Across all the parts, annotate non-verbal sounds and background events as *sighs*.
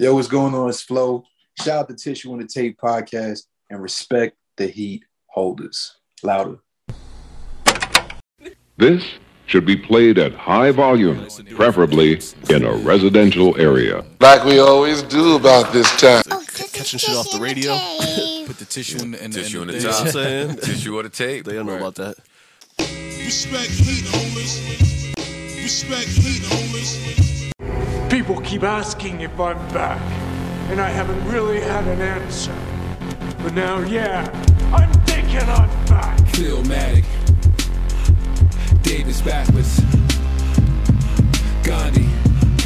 Yo, what's going on? It's Flo. Shout out to Tissue on the Tape podcast and respect the heat holders. Louder. This should be played at high volume, preferably in a residential area. Like we always do about this time. Oh, catching shit off the radio. *laughs* Put the tissue in the, in Tissue in on the, the thing. top. You know what I'm saying? *laughs* Tissue on the tape. They don't know about that. Respect heat holders. Respect heat holders. People keep asking if I'm back, and I haven't really had an answer. But now, yeah, I'm thinking I'm back. Philmatic, Davis backwards, Gandhi,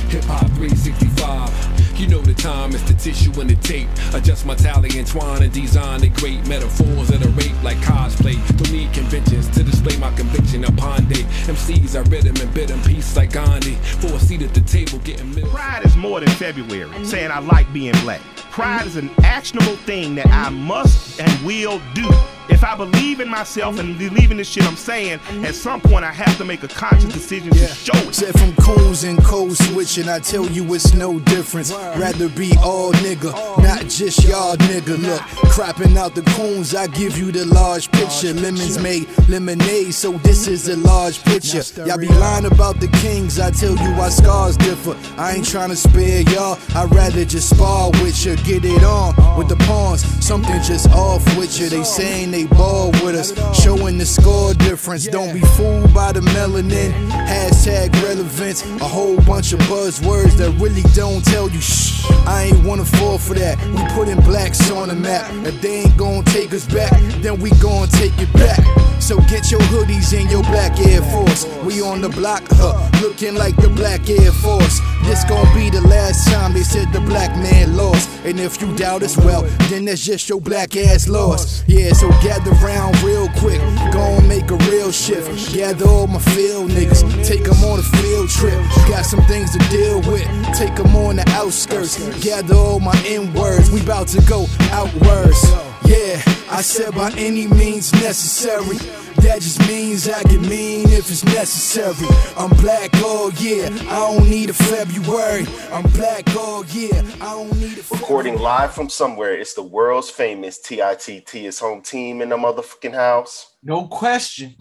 Hip Hop 365. You know the time, it's the tissue and the tape. Adjust my tally, entwine and design the great metaphors that are rape like cosplay. Don't need conventions to display my conviction upon day. MCs are them and bid them peace like Gandhi. For a seat at the table, getting milk. Pride is more than February, saying I like being black. Pride is an actionable thing that I must and will do. If I believe in myself and believe in the shit I'm saying, at some point I have to make a conscious decision to show it. Said from coons and code switching, I tell you it's no difference. Rather be all nigga, not just y'all nigga. Look, cropping out the coons, I give you the large picture. Lemons make lemonade, so this is a large picture. Y'all be lying about the kings, I tell you why scars differ. I ain't trying to spare y'all, I'd rather just spar with you. Get it on with the pawns, something just off with you. They saying they ball with us, showing the score difference. Don't be fooled by the melanin. Hashtag relevance, a whole bunch of buzzwords that really don't tell you shh. I ain't wanna fall for that. We putting blacks on the map. If they ain't gonna take us back, then we gonna take it back. So get your hoodies and your black Air Force. We on the block, huh? Looking like the black Air Force. This gon' be the last time they said the black man lost. And if you doubt us, well, then that's just your black ass lost. Yeah, so gather round real quick. Gon' make a real shift. Gather all my field niggas. Take them on a field trip. Got some things to deal with. Take them on the outskirts. Gather all my N words. We bout to go outwards. Yeah, I said by any means necessary. That just means I get mean if it's necessary. I'm black all year, I don't need a February. I'm black all year, I don't need a Recording live from somewhere, it's the world's famous TITT, his home team in the motherfucking house. No question.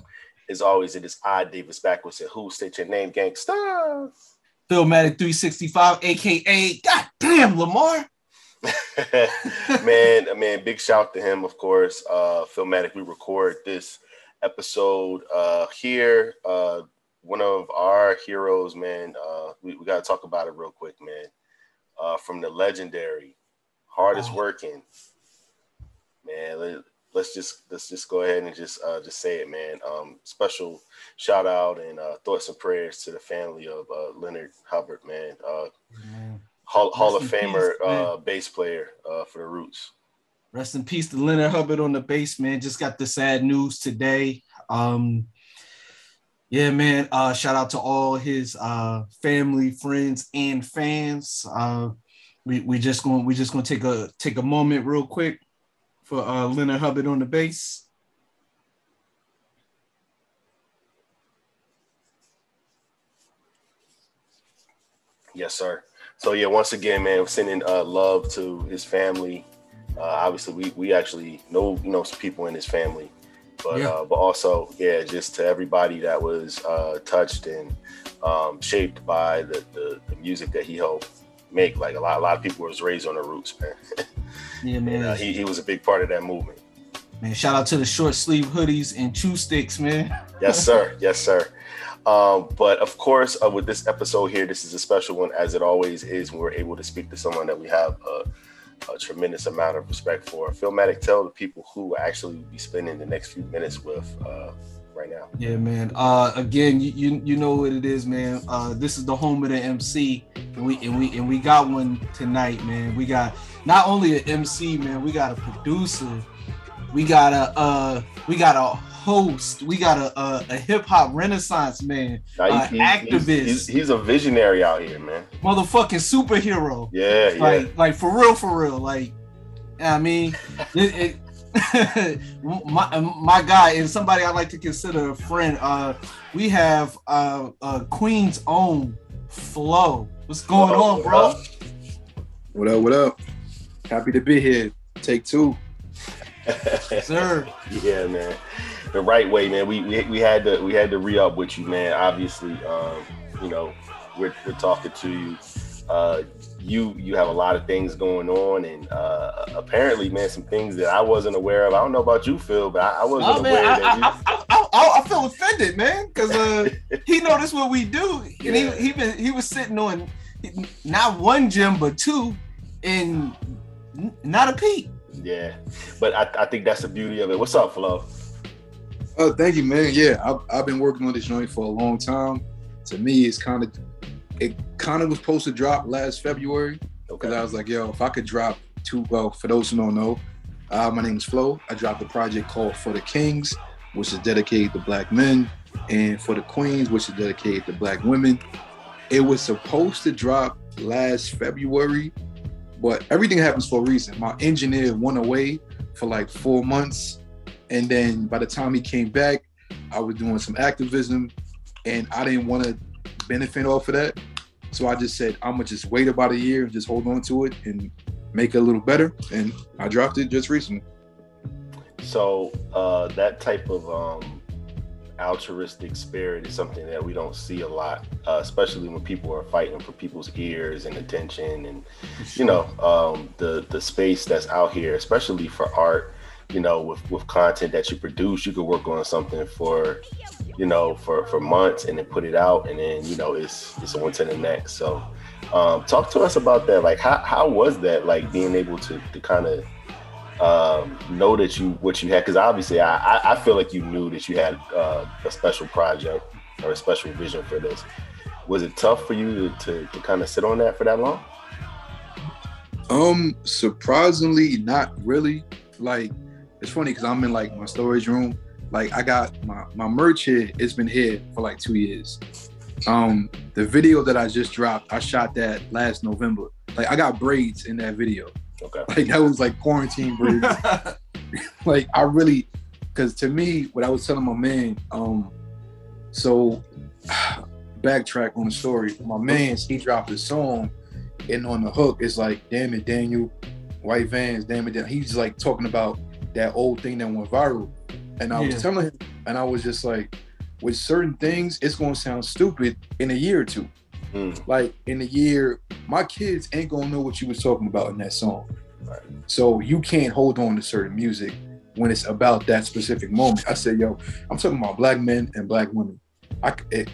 As always, it is I, Davis Backwards, at Who State Your Name Gangsta. Philmatic 365, aka Goddamn Lamar. *laughs* man, a man, big shout to him, of course. Uh Filmatic, we record this episode uh here. Uh one of our heroes, man. Uh we, we gotta talk about it real quick, man. Uh from the legendary, hardest working, man. Let, let's just let's just go ahead and just uh just say it, man. Um special shout out and uh thoughts and prayers to the family of uh Leonard Hubbard, man. Uh Hall, Hall of Famer peace, uh, bass player uh, for the Roots. Rest in peace to Leonard Hubbard on the bass, man. Just got the sad news today. Um, yeah, man. Uh, shout out to all his uh, family, friends, and fans. Uh, we we just going we just gonna take a take a moment real quick for uh, Leonard Hubbard on the bass. Yes, sir. So yeah, once again, man, sending uh, love to his family. Uh, obviously, we we actually know you know some people in his family, but Yeah. uh, but also yeah, just to everybody that was uh, touched and um, shaped by the, the the music that he helped make. Like a lot a lot of people was raised on the Roots, man. *laughs* Yeah, man. And, uh, he he was a big part of that movement. man, shout out to the short sleeve hoodies and chew sticks, man. Yes, sir. *laughs* yes, sir. Um, but of course, uh, with this episode here, this is a special one, as it always is when we're able to speak to someone that we have a, a tremendous amount of respect for. Filmatic, tell the people who actually be spending the next few minutes with uh, right now. Yeah, man. Uh, again, you, you you know what it is, man. Uh, this is the home of the MC, and we and we and we got one tonight, man. We got not only an MC, man. We got a producer. We got a uh, we got a host. We got a a, a hip hop renaissance man, Now, uh, he's, he's- activist, he's, he's, he's a visionary out here, man. motherfucking superhero. Yeah, yeah. like like for real, for real. Like, I mean, it, it, *laughs* my my guy and somebody I like to consider a friend. Uh, we have uh, uh Queen's own Flo. What's going Whoa, on, bro? What up? What up? Happy to be here. Take two. *laughs* Sir. yeah, man. The right way, man. We, we we had to we had to re up with you, man. Obviously, um, you know, we're, we're talking to you. Uh, you you have a lot of things going on, and uh, apparently, man, some things that I wasn't aware of. I don't know about you, Phil, but I, I wasn't Oh, man, aware I, that you. I, I, I, I, feel offended, man, because uh, *laughs* he noticed what we do, and Yeah. he he been, he was sitting on not one gym but two, and not a peep. Yeah, but I, I think that's the beauty of it. What's up, Flo? Oh, thank you, man. Yeah, I've, I've been working on this joint for a long time. To me, it's kind of it kind of was supposed to drop last February because I was like, yo, if I could drop two. Well, for those who don't know, uh, my name is Flo. I dropped a project called For the Kings, which is dedicated to Black men, and For the Queens, which is dedicated to Black women. It was supposed to drop last February, but everything happens for a reason. My engineer went away for like four months. And then by the time he came back, I was doing some activism and I didn't want to benefit off of that. So I just said, I'm gonna just wait about a year and just hold on to it and make it a little better. And I dropped it just recently. So uh, that type of um, altruistic spirit is something that we don't see a lot, uh, especially when people are fighting for people's ears and attention, and you know um, the the space that's out here, especially for art. You know, with with content that you produce, you could work on something for you know for for months and then put it out, and then you know it's it's on to the next. So. Um, talk to us about that. Like, how, how was that? Like being able to, to kind of um, know that you what you had because obviously I, I feel like you knew that you had uh, a special project or a special vision for this. Was it tough for you to, to, to kind of sit on that for that long? Um, surprisingly, not really. Like, it's funny because I'm in like my storage room. Like, I got my my merch here. It's been here for like two years. Um, the video that I just dropped, I shot that last November. Like, I got braids in that video. Okay. Like that was like quarantine braids. *laughs* *laughs* like I really, because to me, what I was telling my man, um, so *sighs* backtrack on the story. My man, he dropped a song, and on the hook, it's like, "Damn it, Daniel, white vans, damn it." Dan-" He's like talking about that old thing that went viral, and I Yeah. was telling him, and I was just like, with certain things, it's gonna sound stupid in a year or two. Mm. Like in a year, my kids ain't gonna know what you was talking about in that song. So you can't hold on to certain music when it's about that specific moment. I said, yo, I'm talking about black men and black women. I c- it,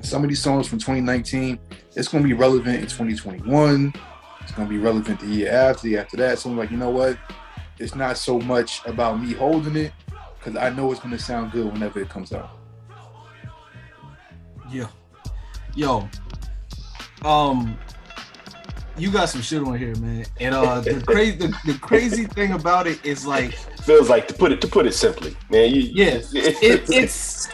some of these songs from 2019, it's gonna be relevant in 2021. It's gonna be relevant the year after, the year after that. So I'm like, you know what? It's not so much about me holding it because I know it's gonna sound good whenever it comes out. Yo, yo, um, you got some shit on here, man. And uh, the *laughs* crazy, the, the crazy thing about it is like, Feels like to put it to put it simply, man. You, yeah, it, *laughs* it's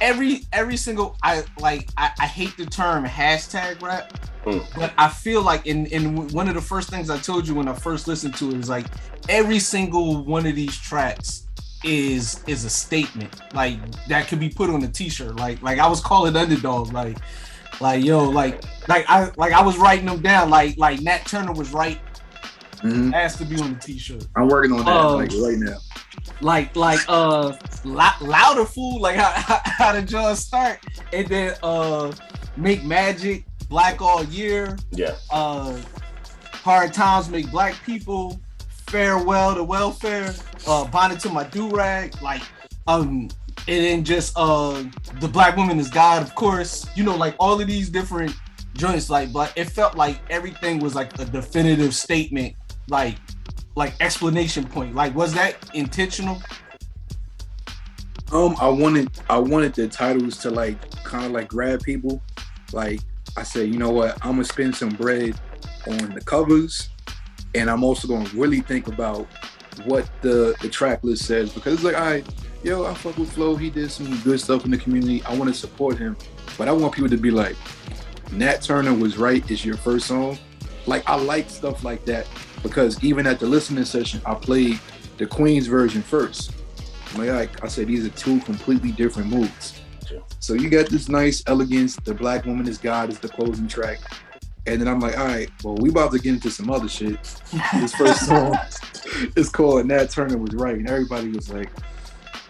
every every single. I like. I, I hate the term hashtag rap, Mm. but I feel like in in one of the first things I told you when I first listened to it is like every single one of these tracks is is a statement like that could be put on a t-shirt like like I was calling underdog like like yo like like I like I was writing them down like like Nat Turner was right has to be on the t-shirt I'm working on that Um, like right now. Like like uh lou- louder fool like how, *laughs* how, how did John start. And then uh make magic black all year. Yeah. uh hard times make black people farewell to welfare. Uh bonded to my do-rag like um and then just uh the black woman is god of course. You know like all of these different joints like but it felt like everything was like a definitive statement. Like like explanation point like was that intentional Um, I wanted I wanted the titles to like kind of like grab people. Like I said, you know what? I'm gonna spend some bread on the covers, and I'm also gonna really think about what the the track list says because it's like, right, yo, I fuck with Flo. He did some good stuff in the community. I want to support him, but I want people to be like, Nat Turner was right. Is your first song? Like I like stuff like that because even at the listening session, I played the Queen's version first. Like I, I said, these are two completely different moods. So you got this nice elegance. The black woman is God is the closing track, And then I'm like, all right, well, we about to get into some other shit. This first *laughs* song is called Nat Turner was right, and everybody was like,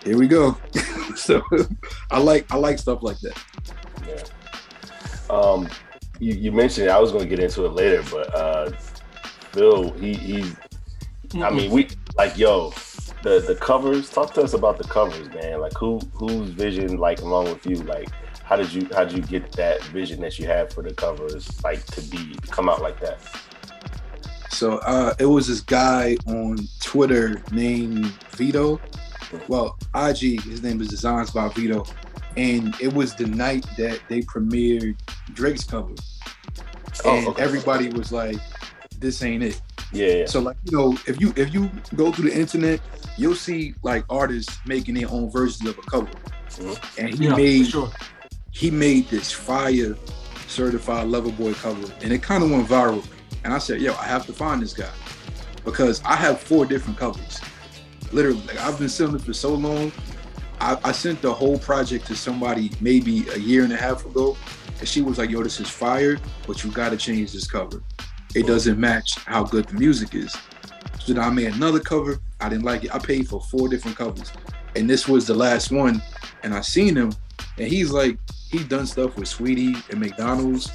here we go. *laughs* so I like I like stuff like that. Yeah. Um, you, you mentioned it, I was going to get into it later, but uh, Phil, he he. I mean, we like yo, the the covers. Talk to us about the covers, man. Like who whose vision, like along with you, like how did you how did you get that vision that you had for the covers, like to be to come out like that? So uh, it was this guy on Twitter named Vito. Well, IG, his name is Designs by Vito. And it was the night that they premiered Drake's cover. Oh, And okay. everybody was like, this ain't it. Yeah, yeah. So like, you know, if you if you go through the internet, you'll see like artists making their own versions of a cover. Mhm. And he Yeah, made sure. he made this fire certified lover boy cover and it kind of went viral and i said yo i have to find this guy because i have four different covers literally like i've been selling it for so long I, I sent the whole project to somebody maybe a year and a half ago and she was like yo this is fire but you got to change this cover it doesn't match how good the music is so then i made another cover i didn't like it i paid for four different covers and this was the last one and i seen him and he's like he done stuff with Saweetie and McDonald's.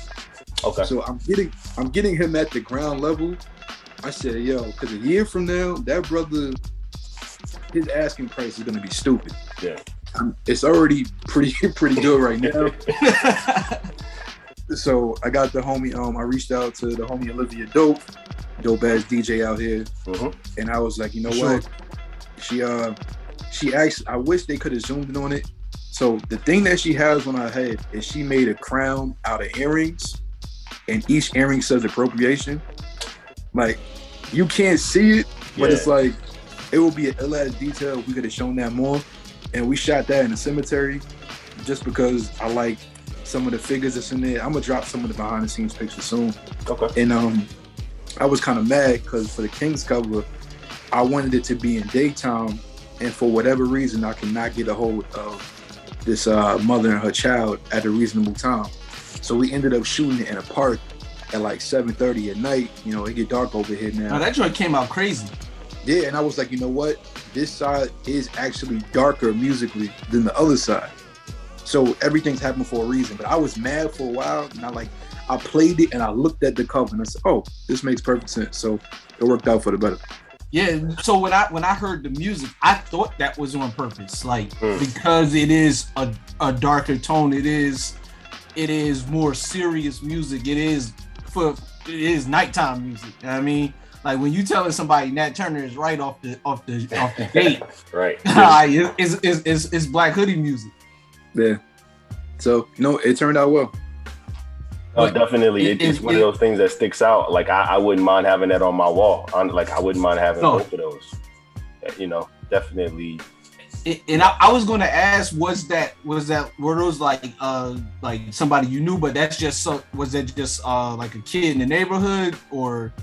Okay. So I'm getting I'm getting him at the ground level. I said, yo, because a year from now, that brother, his asking price is gonna be stupid. Yeah. Um, it's already pretty *laughs* pretty good right now. *laughs* so I got the homie. Um, I reached out to the homie Olivia Dope, dope ass DJ out here, Mhm. and I was like, you know Sure. what? She uh, she actually. I wish they could have zoomed in on it. So the thing that she has on her head is she made a crown out of earrings, and each earring says appropriation. Like you can't see it, but Yeah. it's like it will be an ill ass detail. We could have shown that more, and we shot that in the cemetery, just because I like some of the figures that's in there. I'm gonna drop some of the behind the scenes pictures soon. Okay. And um, I was kind of mad because for the Kings cover, I wanted it to be in daytime, and for whatever reason, I cannot get a hold of this uh, mother and her child at a reasonable time. So we ended up shooting it in a park at like 7:30 at night. You know, it get dark over here now. Now that joint came out crazy. Yeah, and I was like, you know what? This side is actually darker musically than the other side. So everything's happened for a reason. But I was mad for a while, and I like I played it and I looked at the cover and I said, oh, this makes perfect sense. So it worked out for the better. Yeah. So when I when I heard the music, I thought that was on purpose, like Mm. because it is a, a darker tone. It is it is more serious music. It is for it is nighttime music. You know what I mean, like when you telling somebody Nat Turner is right off the off the off the *laughs* gate, Right. *laughs* it's, it's, it's, it's Black Hoodie music. Yeah. So no, it turned out well. Oh, But definitely. it- It, it's it- one of those things that sticks out. Like I, I wouldn't mind having that on my wall. On like I wouldn't mind having No. both of those. You know, definitely. And I, I was gonna ask, was that was that were those like uh like somebody you knew, but that's just so was that just uh like a kid in the neighborhood or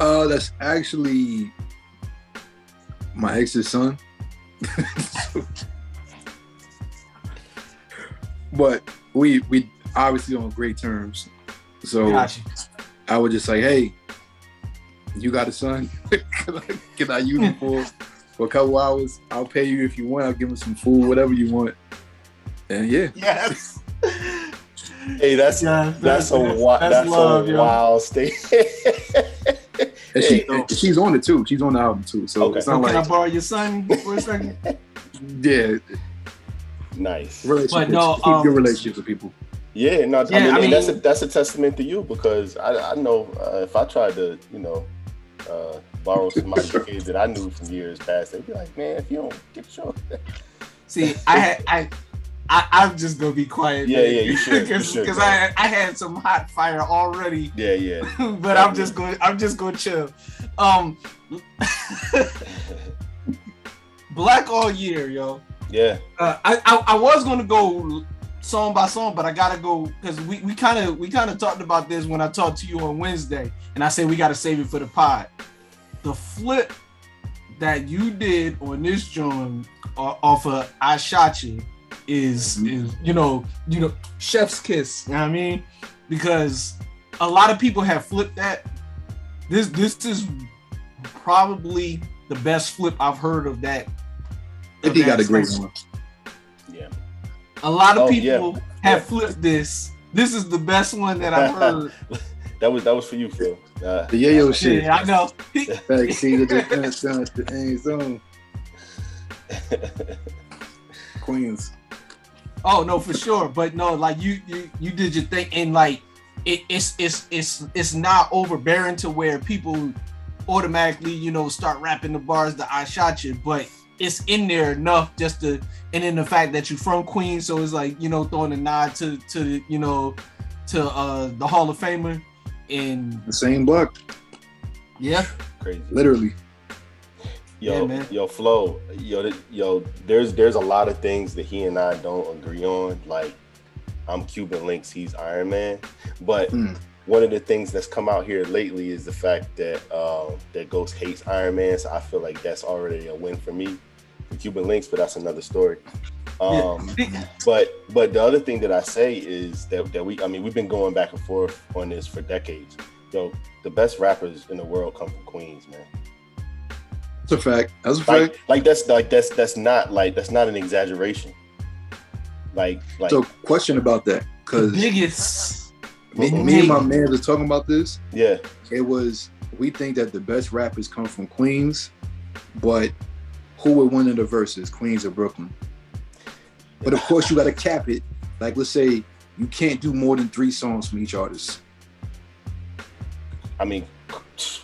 Uh that's actually my ex's son. *laughs* but we we obviously on great terms. So Gotcha. I would just say, hey, you got a son? *laughs* can, I, can I use him for, for a couple hours? I'll pay you if you want. I'll give him some food, whatever you want. And yeah, Yes. *laughs* Hey, that's Yeah, that's a that's- wild that's that's, love, a yo. wild state. *laughs* and she Hey, she's on it too. She's on the album too. So Okay. it's So not can I like borrow your son for a second? yeah, nice. relationships. no, keep um, good relationships with people. Yeah, no, Yeah, I mean, I and that's a that's a testament to you because I, I know uh, if I tried to, you know, uh, borrow somebody's *laughs* kids that I knew from years past, they'd be like, man, if you don't get your *laughs* See, I had I. I, I'm just gonna be quiet. Yeah, yeah, you should, Because *laughs* should, because bro. I I had some hot fire already, yeah, yeah, but I'm just going I'm just going to chill. Um, Black all year, yo. Yeah, Uh, I, I I was gonna go song by song, but I gotta go because we we kind of we kind of talked about this when I talked to you on Wednesday, and I said we gotta save it for the pod. The flip that you did on this joint uh, off of I Shot You is is you know you know chef's kiss. You know what I mean? Because a lot of people have flipped that. This this is probably the best flip I've heard of that. I think he got a great one. Yeah. A lot of Oh, people yeah. have Yeah. flipped this. This is the best one that I've heard. *laughs* that was that was for you, Phil. Uh, The yayo shit. yeah, I know. *laughs* Backseat of the fence down at the end zone. *laughs* Queens. Oh no, for sure. But no, like you you you did your thing, and like it, it's it's it's it's not overbearing to where people automatically you know start rapping the bars that I shot you, but it's in there enough just to, and then the fact that you're from Queens, so it's like you know throwing a nod to to you know to uh the Hall of Famer, and The same block, yeah, Crazy. literally. Yo, Yeah, man. yo, Flo, yo, yo. There's there's a lot of things that he and I don't agree on. Like, I'm Cuban Links, he's Iron Man. But Hmm. One of the things that's come out here lately is the fact that um, that Ghost hates Iron Man. So I feel like that's already a win for me, for Cuban Links. But that's another story. Um, but but the other thing that I say is that that we I mean we've been going back and forth on this for decades. Yo, the best rappers in the world come from Queens, man. That's a fact. That's a Like, fact. like that's like that's that's not like that's not an exaggeration. Like like So, question about that, because biggest. Me and my man was talking about this. yeah, It was we think that the best rappers come from Queens, but who would win in the verses, Queens or Brooklyn? But of course, you got to cap it. Like, let's say you can't do more than three songs from each artist. I mean,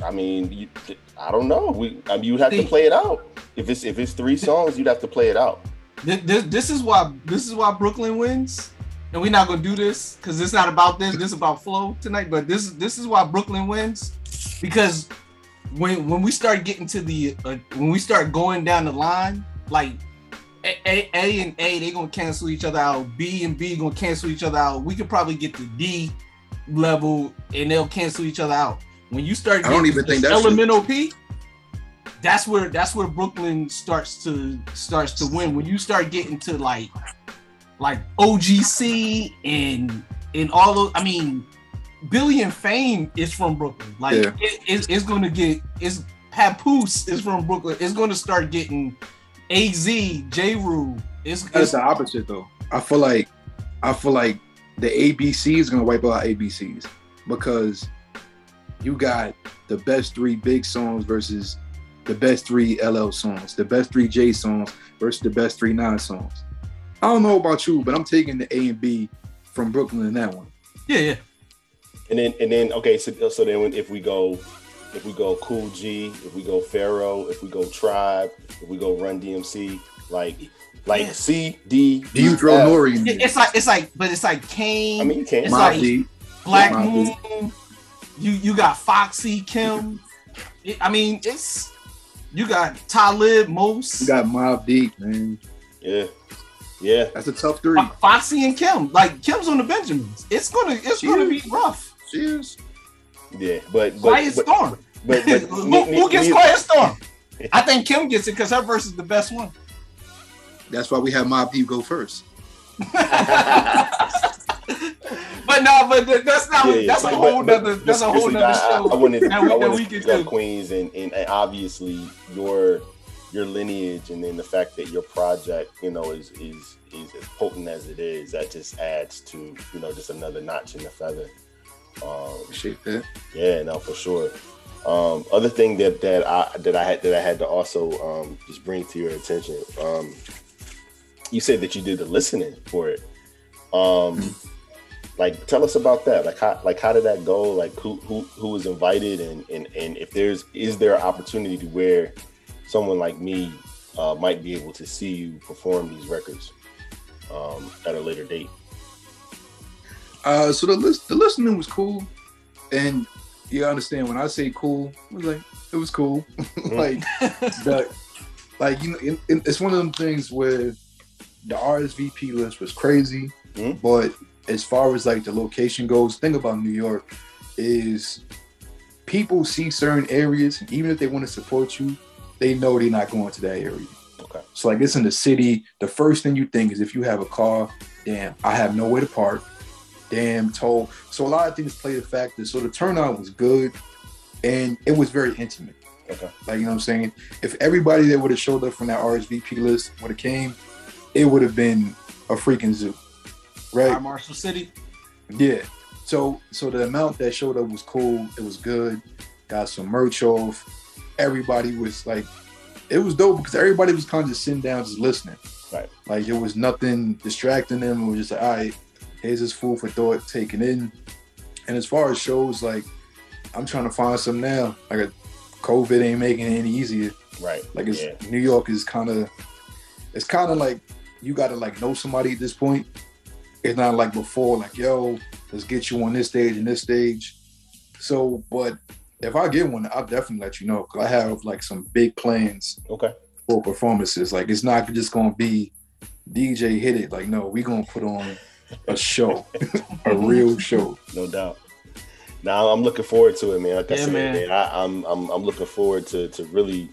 I mean, you, I don't know. We I mean, you'd have to play it out. If it's if it's three songs, you'd have to play it out. This, this, this is why this is why Brooklyn wins, and we're not gonna do this because it's not about this. This is about flow tonight. But this this is why Brooklyn wins because when when we start getting to the uh, when we start going down the line, like A, A, A and A, they gonna cancel each other out. B and B gonna cancel each other out. We could probably get to D level and they'll cancel each other out. When you start, I don't even think that's- elemental P. That's where that's where Brooklyn starts to starts to win. When you start getting to like like OGC and and all those, I mean, Billy and Fame is from Brooklyn. Like Yeah. it, it's, it's going to get it's Papoose is from Brooklyn. It's going to start getting Az Ja Rule. It's, That's it's the opposite, though. I feel like I feel like the ABC is gonna wipe out ABCs because you got the best three big songs versus the best three LL songs, the best three J songs versus the best three nine songs. I don't know about you, but I'm taking the A and B from Brooklyn in that one. yeah, yeah. And then and then okay, so so then if we go if we go Kool G, if we go Pharaoh, if we go Tribe, if we go Run DMC, like like Yeah. C D. Do you throw F. Nori in there? It's like it's like, but it's like Kane. I mean, you can. It's like Deep. Black Mobb Moon. You you got Foxy Kim. It- I mean, it's you got Talib Mos. You got Mobb Deep, man. Yeah, yeah. That's a tough three. Foxy and Kim. Like Kim's on the Benjamins. It's gonna it's gonna be rough. Cheers. Yeah, but but Quiet but, Storm. but, but *laughs* who, who gets ne- Quiet Storm? *laughs* I think Kim gets it because her verse is the best one. That's why we have Mobb Deep go first. *laughs* But no, but that's not. Yeah, yeah. That's a whole but- nother. but That's a whole seriously, nother I- I- show. I wanted to, that we, I that we to could do. Queens and, and, and obviously your your lineage and then the fact that your project, you know, is is is as potent as it is, that just adds to, you know, just another notch in the feather. Um, Appreciate that. yeah, no, for sure. Um, other thing that that I that I had that I had to also um, just bring to your attention. Um, you said that you did the listening for it. Um, like, tell us about that. Like, how like how did that go? Like, who who who was invited, and and and if there's is there an opportunity to where someone like me uh, might be able to see you perform these records um, at a later date? Uh, so the list, the listening was cool, and you understand when I say cool, it was like it was cool. *laughs* like the, like you know, it, it- it's one of them things where the RSVP list was crazy, Mhm. but as far as like the location goes, thing about New York is people see certain areas, even if they want to support you, they know they're not going to that area. Okay. So like it's in the city. The first thing you think is if you have a car, damn, I have nowhere to park. Damn, toll. So a lot of things play the factor. So the turnout was good, and it was very intimate. Okay. Like you know what I'm saying. If everybody that would have showed up from that RSVP list would have came, it would have been a freaking zoo, right? Fire Marshall City. Yeah. So so the amount that showed up was cool. It was good. Got some merch off. Everybody was like, it was dope because everybody was kind of just sitting down, just listening. Right. Like it was nothing distracting them. It was just like, all right, here's this food for thought, taken in. And as far as shows, like I'm trying to find some now. Like a COVID ain't making it any easier. Right. Like it's Yeah. New York is kind of, it's kind of like you got to like know somebody at this point. It's not like before, like yo, let's get you on this stage and this stage. So, but if I get one, I'll definitely let you know. Cause I have like some big plans Okay. for performances. Like it's not just gonna be DJ hit it. Like no, we gonna put on a show, *laughs* a real show. No doubt. Now I'm looking forward to it, man. Like I Yeah, said, man. man, I, I'm I'm I'm looking forward to to really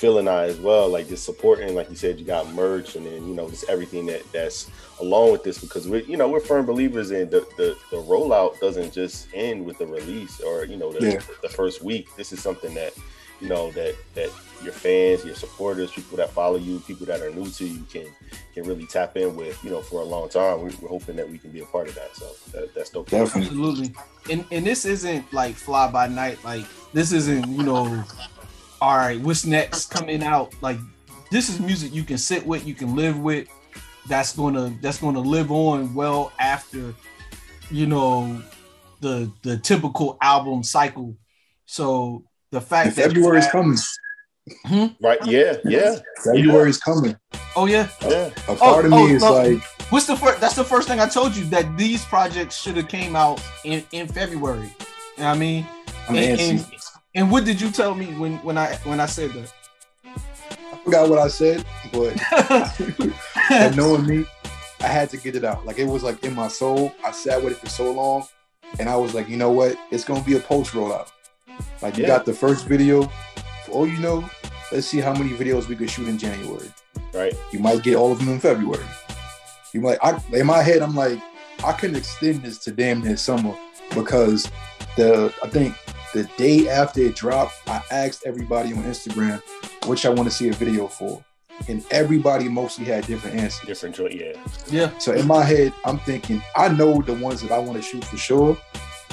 feeling I as well. Like just supporting, like you said, you got merch and then you know just everything that that's along with this because we're you know we're firm believers in the the, the rollout doesn't just end with the release or you know the, Yeah. the first week. This is something that you know that that your fans, your supporters, people that follow you, people that are new to you can can really tap in with you know for a long time. We're, we're hoping that we can be a part of that. So that, that's dope. Definitely. Absolutely. And and this isn't like fly by night. Like this isn't, you know, all right, what's next coming out? Like this is music you can sit with, you can live with. That's gonna that's gonna live on well after, you know, the the typical album cycle. So the fact And that February is coming. Hmm? Right? Yeah, yeah, February is coming. Oh yeah. yeah. A part of oh, me oh, is no. like, What's the first? That's the first thing I told you that these projects should have came out in in February. You know what I mean? I'm and, antsy. and, and what did you tell me when when I when I said that? I forgot what I said, *laughs* *laughs* but knowing me, I had to get it out. Like it was like in my soul. I sat with it for so long, and I was like, you know what? It's gonna be a post rollout. Like you Yeah. got the first video. For all you know, let's see how many videos we could shoot in January. Right. You might get all of them in February. You might. I, in my head, I'm like, I can extend this to damn near summer because the I think the day after it dropped, I asked everybody on Instagram which I want to see a video for, and everybody mostly had different answers. Different joint. Yeah. Yeah. So in my head, I'm thinking I know the ones that I want to shoot for sure,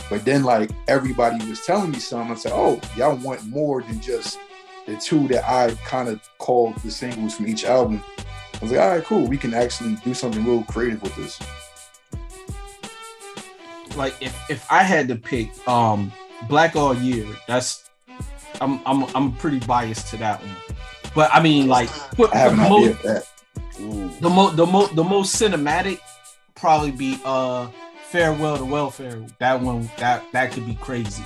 but then like everybody was telling me something. I said, "Oh, y'all want more than just the two that I kind of called the singles from each album." I was like, "All right, cool. We can actually do something real creative with this." Like if if I had to pick um Black All Year, that's I'm I'm I'm pretty biased to that one. But I mean like put, I have an the, idea that. The mo the mo the most cinematic probably be uh Farewell to Welfare. That one that that could be crazy.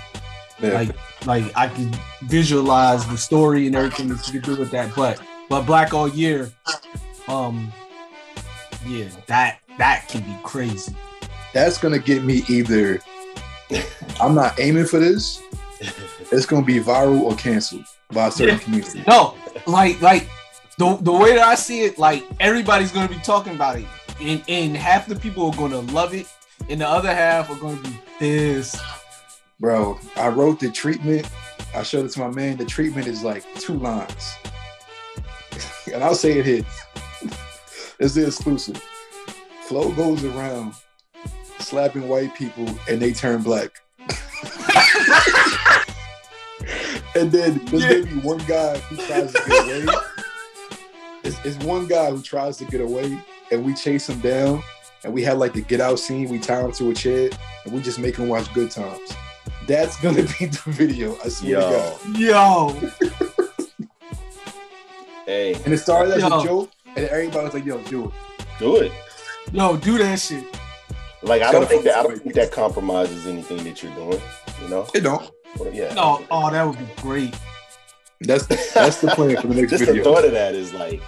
Yeah. like like I can visualize the story and everything that you could do with that. But but Black All Year, um, yeah, that that can be crazy. That's gonna get me either. *laughs* I'm not aiming for this. It's gonna be viral or canceled by a certain community. No, like like the the way that I see it, like everybody's gonna be talking about it, and and half the people are gonna love it, and the other half are gonna be pissed. Bro, I wrote the treatment. I showed it to my man. The treatment is like two lines. *laughs* and I'll say it here. *laughs* It's the exclusive. Flo goes around slapping white people and they turn black. *laughs* and then there's maybe one guy who tries to get away. It's, it's one guy who tries to get away and we chase him down and we had like the get out scene. We tie him to a chair and we just make him watch good times. That's gonna be the video. I swear to Yo. God. Yo, Hey, And it started as Yo. a joke, and everybody was like, "Yo, do it." do it. yo, do that shit. Like I don't think that I don't think that compromises anything that you're doing. You know. It don't. But, yeah. No, oh, that would be great. That's that's the plan for the next *laughs* Just video. the thought of that is like,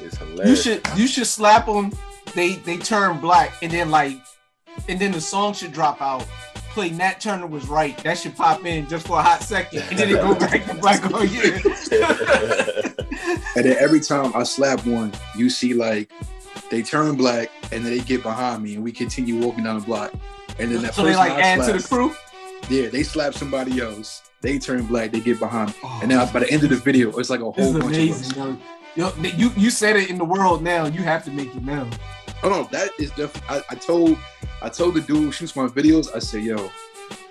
it's hilarious. You should you should slap them. They they turn black, and then like, and then the song should drop out. Play Nat Turner was right. That should pop in just for a hot second, and then it go back to black all year. *laughs* *laughs* and then every time I slap one, you see like they turn black and then they get behind me and we continue walking down the block. And then that So they person like I add to the crew. Yeah, they slap somebody else. They turn black, they get behind. me. And oh. now by the end of the video, it's like a Oh. This whole is bunch of us. yo. Yo, you you said it in the world now. You have to make it now. Oh no, that is definitely. I, I told, I told the dude who shoots my videos. I said, "Yo,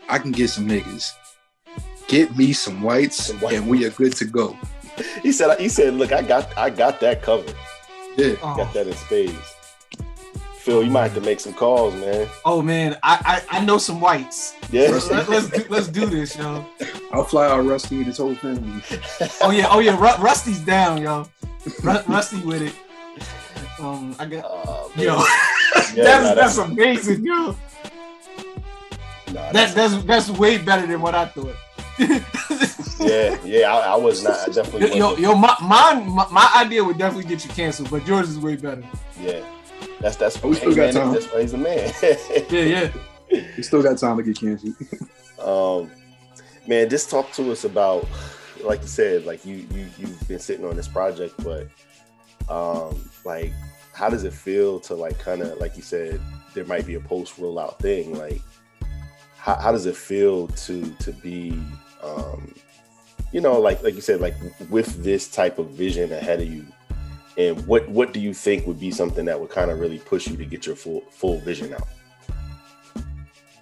I can get some niggas. Get me some whites, and we are good to go." He said, he said, look, I got I got that covered. Yeah. Got that in spades. Phil, you might have to make some calls, man. Oh man, I I, I know some whites. Yeah. Let, us let's do, let's do this, yo. I'll fly out Rusty and his whole family. *laughs* Oh yeah, oh yeah, Ru- Rusty's down, yo. Ru- Rusty with it. Um, I got yo. *laughs* Yeah, that's, nah, that's that's- amazing, yo. Nah, That's that's that's way better than what I thought. Yeah, yeah, I, I was not. I definitely Yo, wasn't. yo, my, mine, my, my idea would definitely get you canceled, but yours is way better. Yeah, that's that's. we still got man, time. That's why he's a man. *laughs* yeah, yeah. We still got time to get canceled. *laughs* Um, man, just talk to us about, like you said, like you you you've been sitting on this project, but um, like, how does it feel to like kind of like you said, there might be a post rollout thing, like. How, how does it feel to to be um you know like like you said like with this type of vision ahead of you and what what do you think would be something that would kind of really push you to get your full full vision out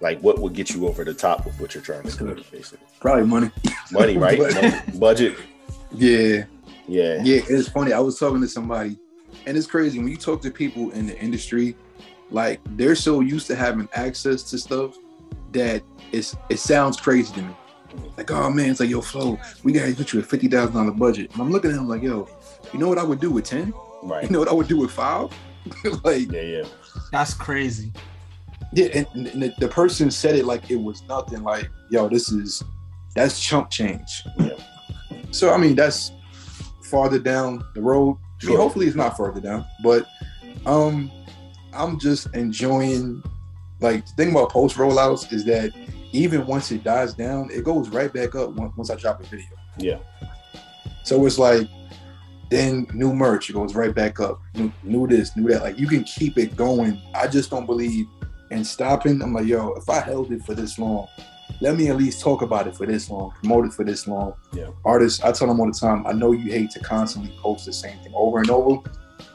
like what would get you over the top with what you're trying to do basically Probably money. money *laughs* right Money, budget Yeah. yeah Yeah, it's funny. I was talking to somebody, and it's crazy when you talk to people in the industry, like they're so used to having access to stuff that it's it sounds crazy to me. Like, oh man, it's like yo, Flo, we gotta put you a fifty thousand dollar budget. And I'm looking at him like, yo, you know what I would do with ten? right You know what I would do with five? *laughs* like, yeah yeah That's crazy. yeah, and, and the, the person said it like it was nothing. Like, yo, this is that's chump change. Yeah. So I mean, that's farther down the road. I mean, hopefully it's not further down, but um, I'm just enjoying. Like the thing about post rollouts is that even once it dies down, it goes right back up once, once I drop a video. yeah So it's like then new merch, it goes right back up. New, new this, new that. Like you can keep it going. I just don't believe in stopping. I'm like, yo, if I held it for this long, let me at least talk about it for this long, promote it for this long. Yeah. Artists, I tell them all the time, I know you hate to constantly post the same thing over and over.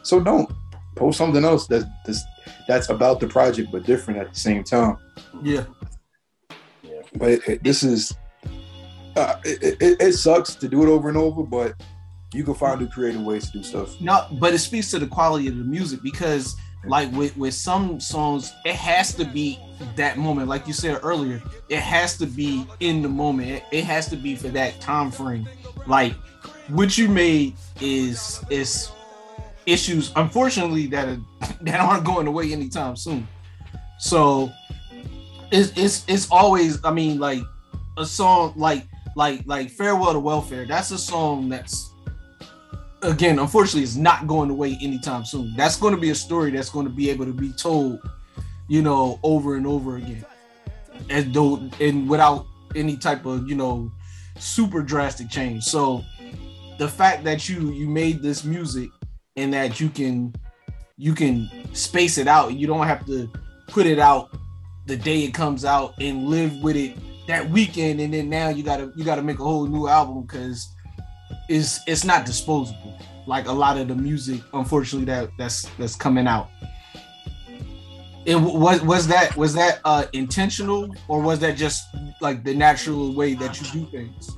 So don't post something else that's that's, that's about the project but different at the same time. Yeah. But it, it- this is uh, it, it, it sucks to do it over and over, but you can find new creative ways to do stuff. No, but it speaks to the quality of the music because, like with with some songs, it has to be that moment. Like you said earlier, it has to be in the moment. It, it has to be for that time frame. Like what you made is is issues, unfortunately, that are, *laughs* that aren't going away anytime soon. So it's it's it's always. I mean, like a song like like like farewell to welfare. That's a song that's again, unfortunately, is not going away anytime soon. That's going to be a story that's going to be able to be told, you know, over and over again, as though and without any type of you know super drastic change. So the fact that you you made this music and that you can you can space it out, you don't have to put it out the day it comes out and live with it that weekend, and then now you gotta you gotta make a whole new album because it's it's not disposable. Like a lot of the music unfortunately that that's that's coming out. And was was that was that uh intentional or was that just like the natural way that you do things?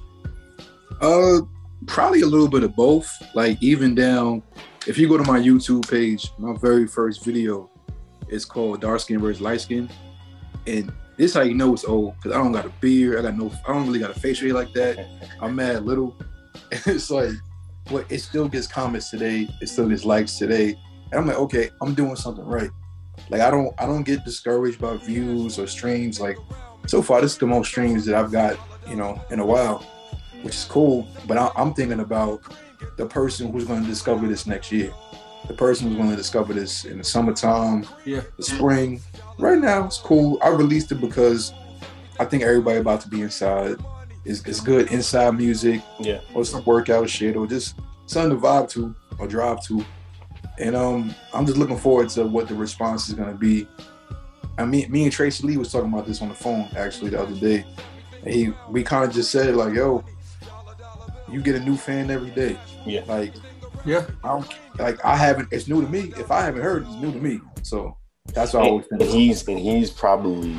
Uh, probably a little bit of both. Like even down, if you go to my YouTube page, my very first video is called Dark Skin versus Light Skin, and this how you know it's old because I don't got a beard, I got no, I don't really got a facial hair like that. I'm *laughs* mad little. *laughs* it's like, but it still gets comments today. It still gets likes today, and I'm like, okay, I'm doing something right. Like I don't, I don't get discouraged by views or streams. Like so far, this is the most streams that I've got, you know, in a while which is cool. But I, I'm thinking about the person who's going to discover this next year. The person who's going to discover this in the summertime, yeah the spring. Right now, it's cool. I released it because I think everybody about to be inside. It's, it's good inside music yeah or some workout shit or just something to vibe to or drive to. And um, I'm just looking forward to what the response is gonna be. I mean, me and Tracy Lee was talking about this on the phone actually the other day. And he we kind of just said like, yo, you get a new fan every day. Yeah. Like, yeah. I don't like I haven't it's new to me. If I haven't heard, it's new to me. So that's what I always and, think. and he's and he's probably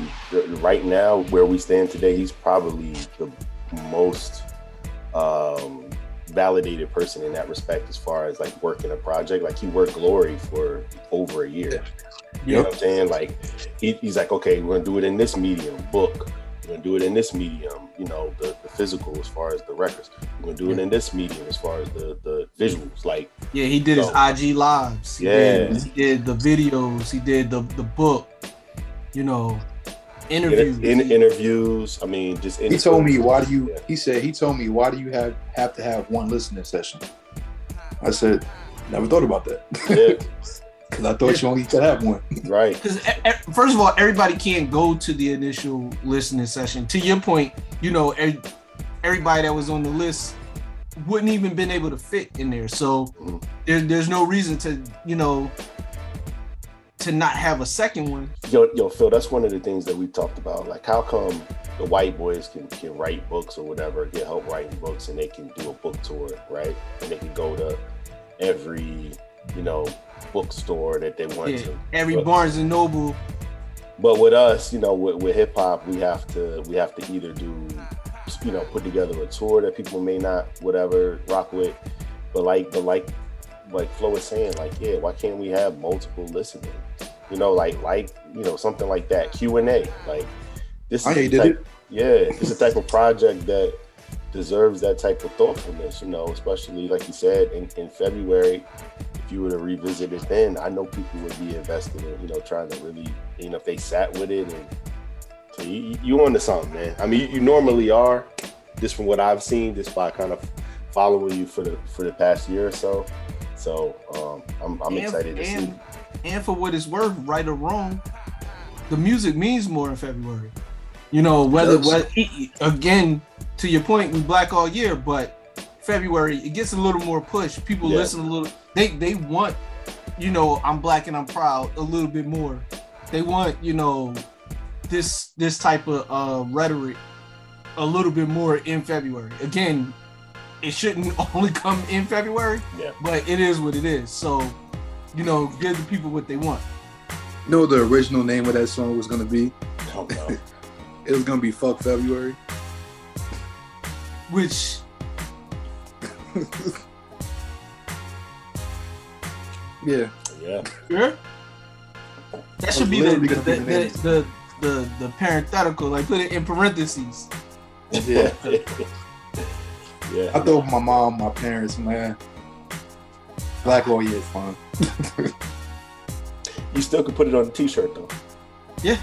right now where we stand today. He's probably the most um, validated person in that respect, as far as like working a project. Like he worked Glory for over a year. You know what I'm saying? Like he, he's like, okay, we're gonna do it in this medium, book. We're gonna do it in this medium, you know, the, the physical as far as the records. We're gonna do it in this medium as far as the the visuals. Like Yeah, he did So- his IG lives. He Yeah. did, he did the videos. He did the the book. You know, interviews. in, in, interviews. I mean, just He told me, why do you? He said he told me, why do you have have to have one listening session? I said, never thought about that. *laughs* *laughs* Because I thought you only could have one. *laughs* Right. *laughs* Because e, first of all, everybody can't go to the initial listening session. To your point, you know, everybody that was on the list wouldn't even been able to fit in there. So mm. there, there's no reason to, you know, to not have a second one. Yo, yo, Phil, that's one of the things that we talked about. Like, how come the white boys can, can write books or whatever, get help writing books, and they can do a book tour, right? And they can go to every, you know, bookstore that they want Yeah, to. every But- Barnes and Noble. But with us, you know, with, with hip hop, we have to we have to either do, you know, put together a tour that people may not whatever rock with, but like but like like Flo is saying, like yeah, why can't we have multiple listeners? You know, like like you know something like that Q and A. Like this I is did type, it. yeah, it's a type of project that deserves that type of thoughtfulness. You know, especially like you said in, in February if you were to revisit it then, I know people would be invested in, you know, trying to really, you know, if they sat with it and so you, you on to something, man. I mean, you, you normally are, just from what I've seen, just by kind of following you for the for the past year or so. So um, I'm, I'm and, excited to see. and, and for what it's worth, right or wrong, the music means more in February. You know, whether, whether again, to your point, we black all year, but February it gets a little more push. People Yeah. listen a little. They they want, you know, I'm black and I'm proud a little bit more. They want, you know, this this type of uh, rhetoric a little bit more in February. Again, it shouldn't *laughs* only come in February, Yeah. but it is what it is. So, you know, give the people what they want. You know the original name of that song was gonna be? Oh, no. *laughs* It was gonna be "Fuck February." Which Yeah. Yeah. yeah, that should be the the, the the, the, the, the parenthetical. Like put it in parentheses. Yeah. yeah. I thought my mom, my parents, man. Black all year is *laughs* fine. You still could put it on a t-shirt though. Yeah,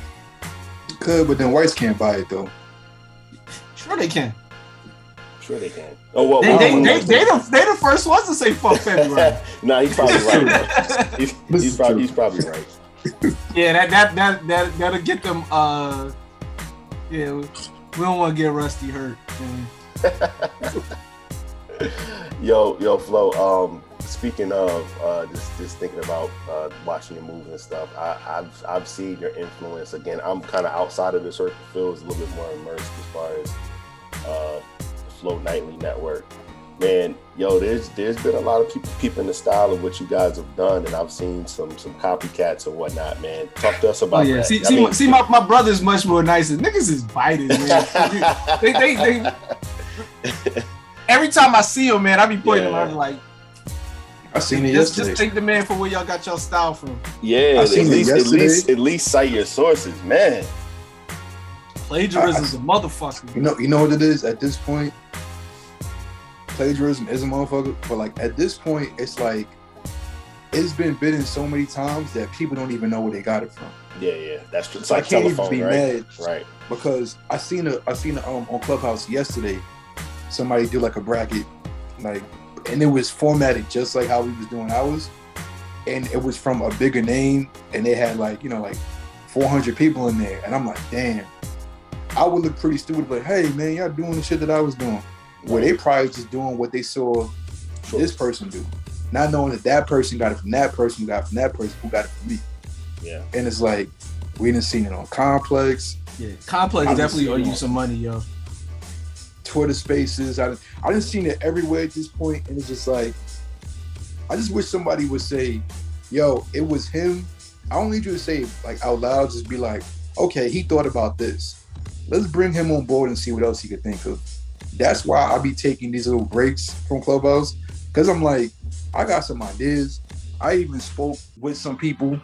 Could, but then whites can't buy it though. sure they can. Sure they can. Oh well, They, they, they, they, the, they the first ones to say fuck February. *laughs* nah, he's probably right. *laughs* He's, he's probably he's probably right. yeah, that that that that that'll get them. Uh, yeah, we don't want to get Rusty hurt. *laughs* Yo, yo, Flo. Um, speaking of uh, just just thinking about uh, watching your moves and stuff, I, I've I've seen your influence. Again, I'm kind of outside of the circle. Feels a little bit more immersed as far as uh, Flow Nightly Network. Man, yo, there's there's been a lot of people peeping the style of what you guys have done, and I've seen some some copycats and whatnot. Man, talk to us about Oh about yeah, that. see, I see, mean- my, see, my, my brother's much more nicer. Niggas is biting, man. *laughs* they, they, they, every time I see him, man, I be pointing Yeah. him. I'm like, I seen it just, yesterday. just take the man for where y'all got your style from. yeah, I at seen it least at least at least cite your sources, man. Plagiarism's a motherfucker. You know, you know what it is at this point. Plagiarism is a motherfucker, but like at this point, it's like it's been bitten so many times that people don't even know where they got it from. Yeah, yeah, that's true. It's So I can't even be right? mad Right. because I seen a I seen a, um on Clubhouse yesterday. Somebody did like a bracket, like, and it was formatted just like how we was doing ours, and it was from a bigger name, and they had like you know like 400 people in there, and I'm like, damn, I would look pretty stupid, but hey man, y'all doing the shit that I was doing. Where they probably just doing what they saw this person do, not knowing that that person got it from that person who got it from that person who got it from me. Yeah. And it's like we didn't seen it on Complex, Yeah, Complex I definitely owe you some money, yo. Twitter Spaces. I I didn't seen it everywhere at this point, and it's just like I just wish somebody would say, "Yo, it was him." I don't need you to say like out loud. Just be like, "Okay, he thought about this. Let's bring him on board and see what else he could think of." That's why I be taking these little breaks from Clubhouse because I'm like, I got some ideas. I even spoke with some people.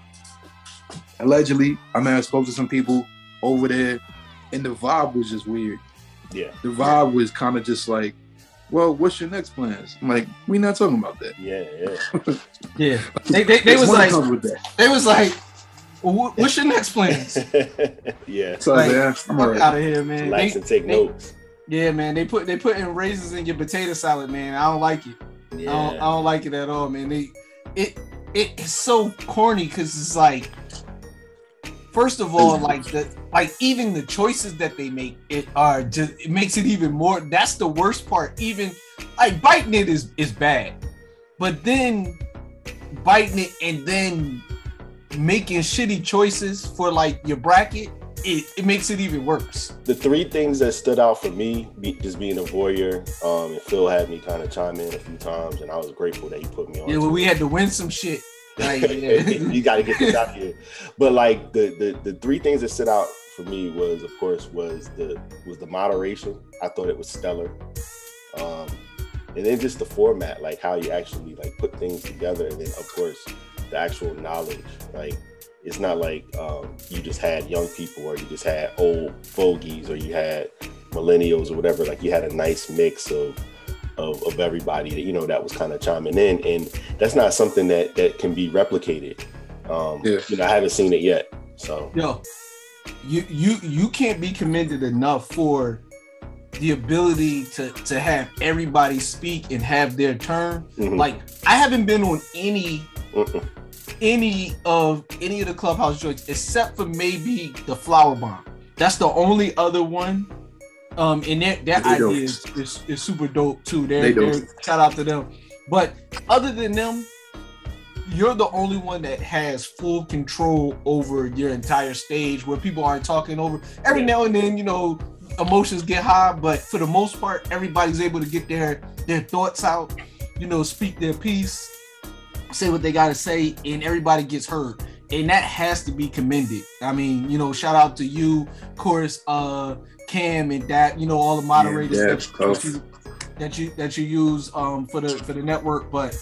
Allegedly, I mean, I spoke to some people over there, and the vibe was just weird Yeah. the vibe was kind of just like, well, what's your next plans? I'm like, we not talking about that. Yeah, yeah. Yeah, they they, they was like comes with that. they was like, well, what's your next plans? *laughs* yeah. So Like, man, I'm fuck out of here, man. Relax They- and take they- notes. Yeah, man. They put they put in raisins in your potato salad, man. I don't like it. I, don't, I don't like it at all, man. They it it is so corny because it's like, first of all, like the like even the choices that they make it are just it makes it even more. That's the worst part. Even like biting it is is bad, but then biting it and then making shitty choices for like your bracket, it, it makes it even worse. the three things that stood out for me, be, just being a voyeur, um, and Phil had me kind of chime in a few times, and I was grateful that he put me on. Yeah, well, we had to win some shit. Like, *laughs* yeah. you got to get this out here. But like the, the the three things that stood out for me was, of course, was the was the moderation. I thought it was stellar, um, and then just the format, like how you actually like put things together, and then of course the actual knowledge. Like it's not like um, you just had young people or you just had old fogies or you had millennials or whatever. Like you had a nice mix of of, of everybody that you know that was kind of chiming in, and that's not something that that can be replicated. Um, Yeah. You know, I haven't seen it yet, so Yo, you you you can't be commended enough for the ability to to have everybody speak and have their turn. Mhm. Like I haven't been on any Mm-mm. any of any of the clubhouse joints except for maybe the flower bomb. That's the only other one. Um, and that that They idea is, is, is super dope too. They're, They they're- shout out to them. But other than them, you're the only one that has full control over your entire stage where people aren't talking over. Every now and then, you know, emotions get high, but for the most part, everybody's able to get their their thoughts out, you know, speak their piece, say what they gotta say, and everybody gets heard. And that has to be commended. I mean, you know, shout out to you, of course, uh, Cam and that, you know, all the moderators Yeah, that, that you that you that you use um for the for the network. But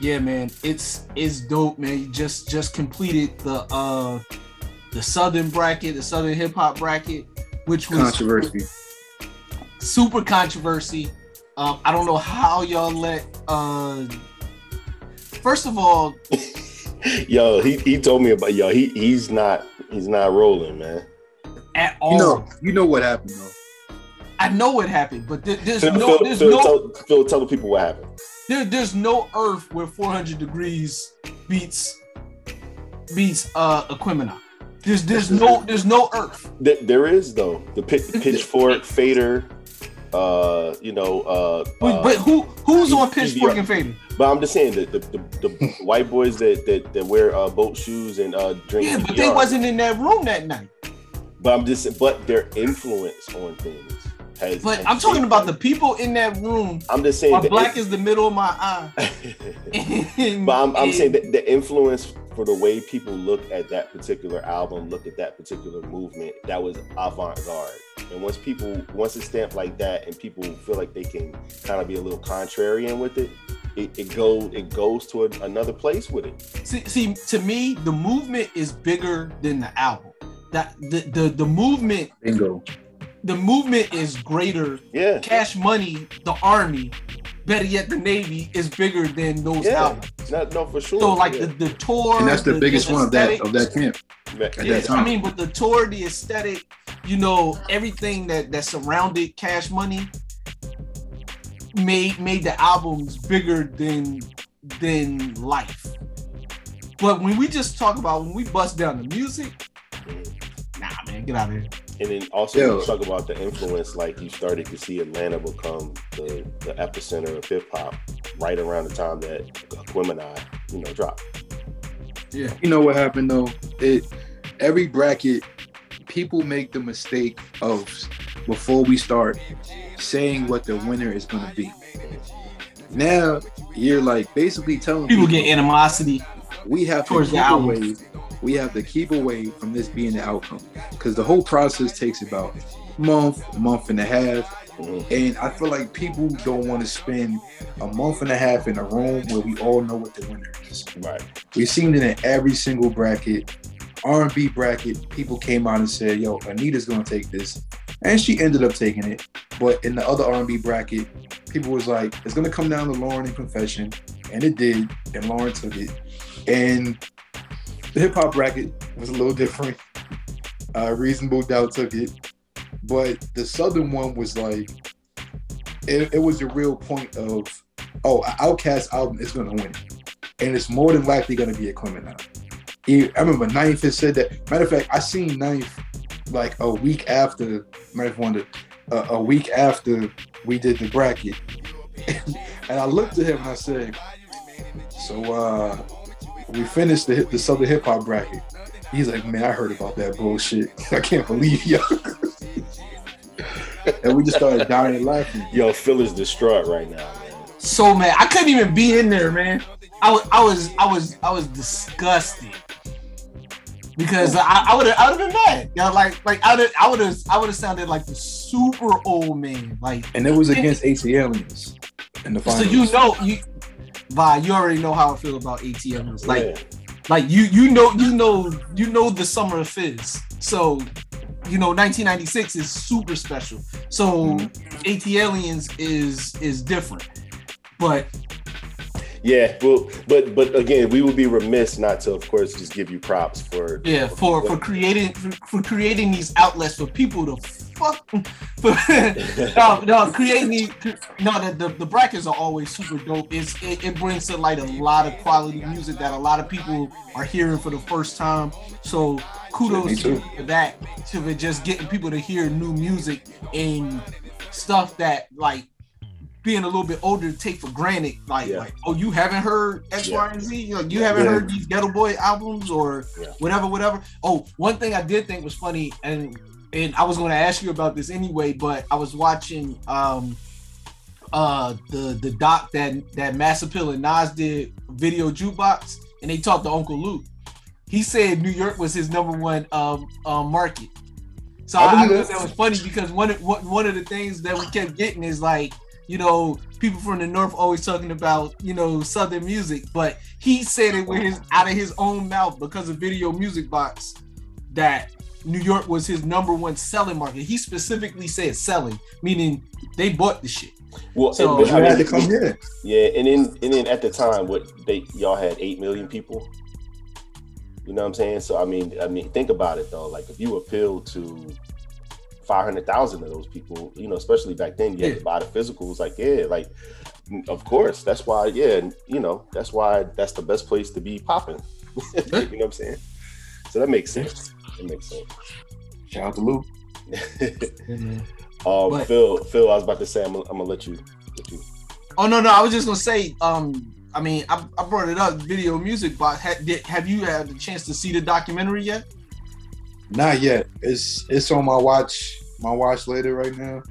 yeah, man, it's it's dope, man. You just just completed the uh the southern bracket, the southern hip hop bracket, which was Controversy. super controversy. Um, I don't know how y'all let uh first of all, *laughs* yo, he, he told me about yo, he he's not he's not rolling, man. at all. You know, you know what happened though. I know what happened, but there- there's Phil, no Phil, there's Phil, no tell, Phil, tell the people what happened. there, there's no earth where 400 degrees beats beats uh Aquemini. There's there's *laughs* no there's no earth. There, there is though the pit, *laughs* pitchfork fader, uh, you know, uh, But, uh, but who who's on Pitchfork and Fader? But I'm just saying that the, the, the *laughs* white boys that, that that wear uh, boat shoes and uh, drink. Yeah, but they wasn't in that room that night. But I'm just but their influence on things has. But has I'm talking about them. the people in that room. I'm just saying the black is the middle of my eye. *laughs* *laughs* but I'm, I'm saying that the influence for the way people look at that particular album, look at that particular movement, that was avant-garde. And once people, once it's stamped like that, and people feel like they can kind of be a little contrarian with it, it, it goes it goes to a, another place with it. See, see, to me, the movement is bigger than the album. That the the, the movement, Bingo. the movement is greater. Yeah, Cash Money, the Army, better yet, the Navy is bigger than those yeah, albums. no, no, for sure. So like yeah. the, the tour, And that's the, biggest one of that of that camp. Yeah, at Yeah, that time. I mean, but the tour, the aesthetic, you know, everything that that surrounded Cash Money made made the albums bigger than than life. But when we just talk about when we bust down the music, nah, man, get out of here. And then also Yo. you talk about the influence, like you started to see Atlanta become the, the epicenter of hip hop right around the time that Aquemini, you know, dropped. Yeah. You know what happened though? It every bracket, people make the mistake of before we start saying what the winner is gonna be. Now you're like basically telling People get animosity. we have to towards keep the album. away. We have to keep away from this being the outcome because the whole process takes about a month, a month and a half, mm-hmm. and I feel like people don't want to spend a month and a half in a room where we all know what the winner is. Right. We've seen it in every single bracket, R&B bracket. People came out and said, "Yo, Anita's gonna take this," and she ended up taking it. But in the other R&B bracket, people was like, "It's gonna come down to Lauren and Confession," and it did, and Lauren took it. And the hip hop bracket was a little different. Uh, Reasonable Doubt took it, but the Southern one was like, it, it was a real point of, oh, OutKast album is gonna win, and it's more than likely gonna be Aquemini. He- I remember Ninth said that. Matter of fact, I seen Ninth like a week after. Matter of wonder, uh, a week after we did the bracket, *laughs* and I looked at him and I said, "So uh, we finished the the Southern hip hop bracket." He's like, "Man, I heard about that bullshit. *laughs* I can't believe you." *laughs* and we just started dying laughing. Yo, Phil is distraught right now, man. So mad. I couldn't even be in there, man. I was, I was, I was, I was disgusted because I, I would have, I would have been mad. Yeah, like, like I would, I would have, I would have sounded like the super old man. Like, And it was against ATLiens in the finals. so finals. you know, you, Vi, you already know how I feel about ATMs. Like, Yeah. like you, you know, you know, you know the summer of fizz. So, you know, 1996 is super special. So, mm-hmm. ATLiens is is different, but Yeah, well, but but again, we would be remiss not to, of course, just give you props for Yeah, for for creating for, for creating these outlets for people to fuck. *laughs* For, no, no, creating these. No, the, the the brackets are always super dope. It's it, it brings to light a lot of quality music that a lot of people are hearing for the first time. So kudos me to that, to just getting people to hear new music and stuff that like being a little bit older to take for granted. Like, Yeah. like oh, you haven't heard X, Yeah. Y, and Z. You, know, you haven't Yeah. heard these Geto Boy albums or whatever, whatever. Oh, one thing I did think was funny, and and I was going to ask you about this anyway, but I was watching um uh the the doc that that Mass Appeal and Nas did video jukebox, and they talked to Uncle Luke. He said New York was his number one um, um market. So I I, I thought that. was funny because one of one one of the things that we kept getting is like you know people from the north always talking about you know southern music, but he said it with his out of his own mouth because of video music box that New York was his number one selling market. He specifically said selling, meaning they bought the shit. Well, So- and- You I had to come here. Yeah, and then and then at the time, what they y'all had eight million people. You know what I'm saying? So I mean, I mean, think about it though. Like if you appeal to five hundred thousand of those people, you know, especially back then, you had Yeah. to buy the physicals. Like, yeah, like of course, that's why. Yeah, you know, that's why that's the best place to be popping. *laughs* you know what I'm saying? So that makes sense. It makes sense. Shout out to Luke. *laughs* um, But- Phil, Phil, I was about to say, I'm, gonna- I'm gonna let you, let you. Oh no, no, I was just gonna say, um, I mean, I, I brought it up, video music box. Ha, did, have you had the chance to see the documentary yet? Not yet. It's it's on my watch my watch later right now.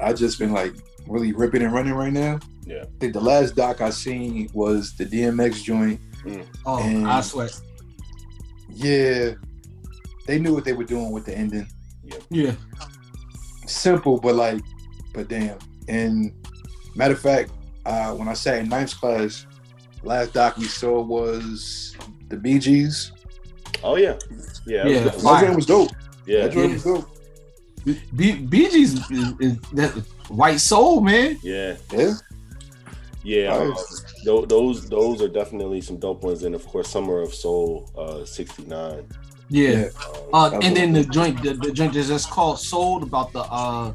I just been like really ripping and running right now. Yeah. I think the last doc I seen was the DMX joint. Oh, And- I swear. Yeah, they knew what they were doing with the ending. Yeah. Simple, but like, but damn. And matter of fact, uh, when I sat in ninth class, last doc we saw was the Bee Gees. Oh yeah, yeah, that Yeah. was- That Fire. joint was dope. yeah. That joint was dope. B- Bee Gees is, is that white soul, man. Yeah, Yeah. yeah. Nice. tho- those those are definitely some dope ones, and of course, Summer of Soul, uh, '69. Yeah. Yeah. Uh, That and then the dope. joint, the, the joint that's just called "Sold" about the uh,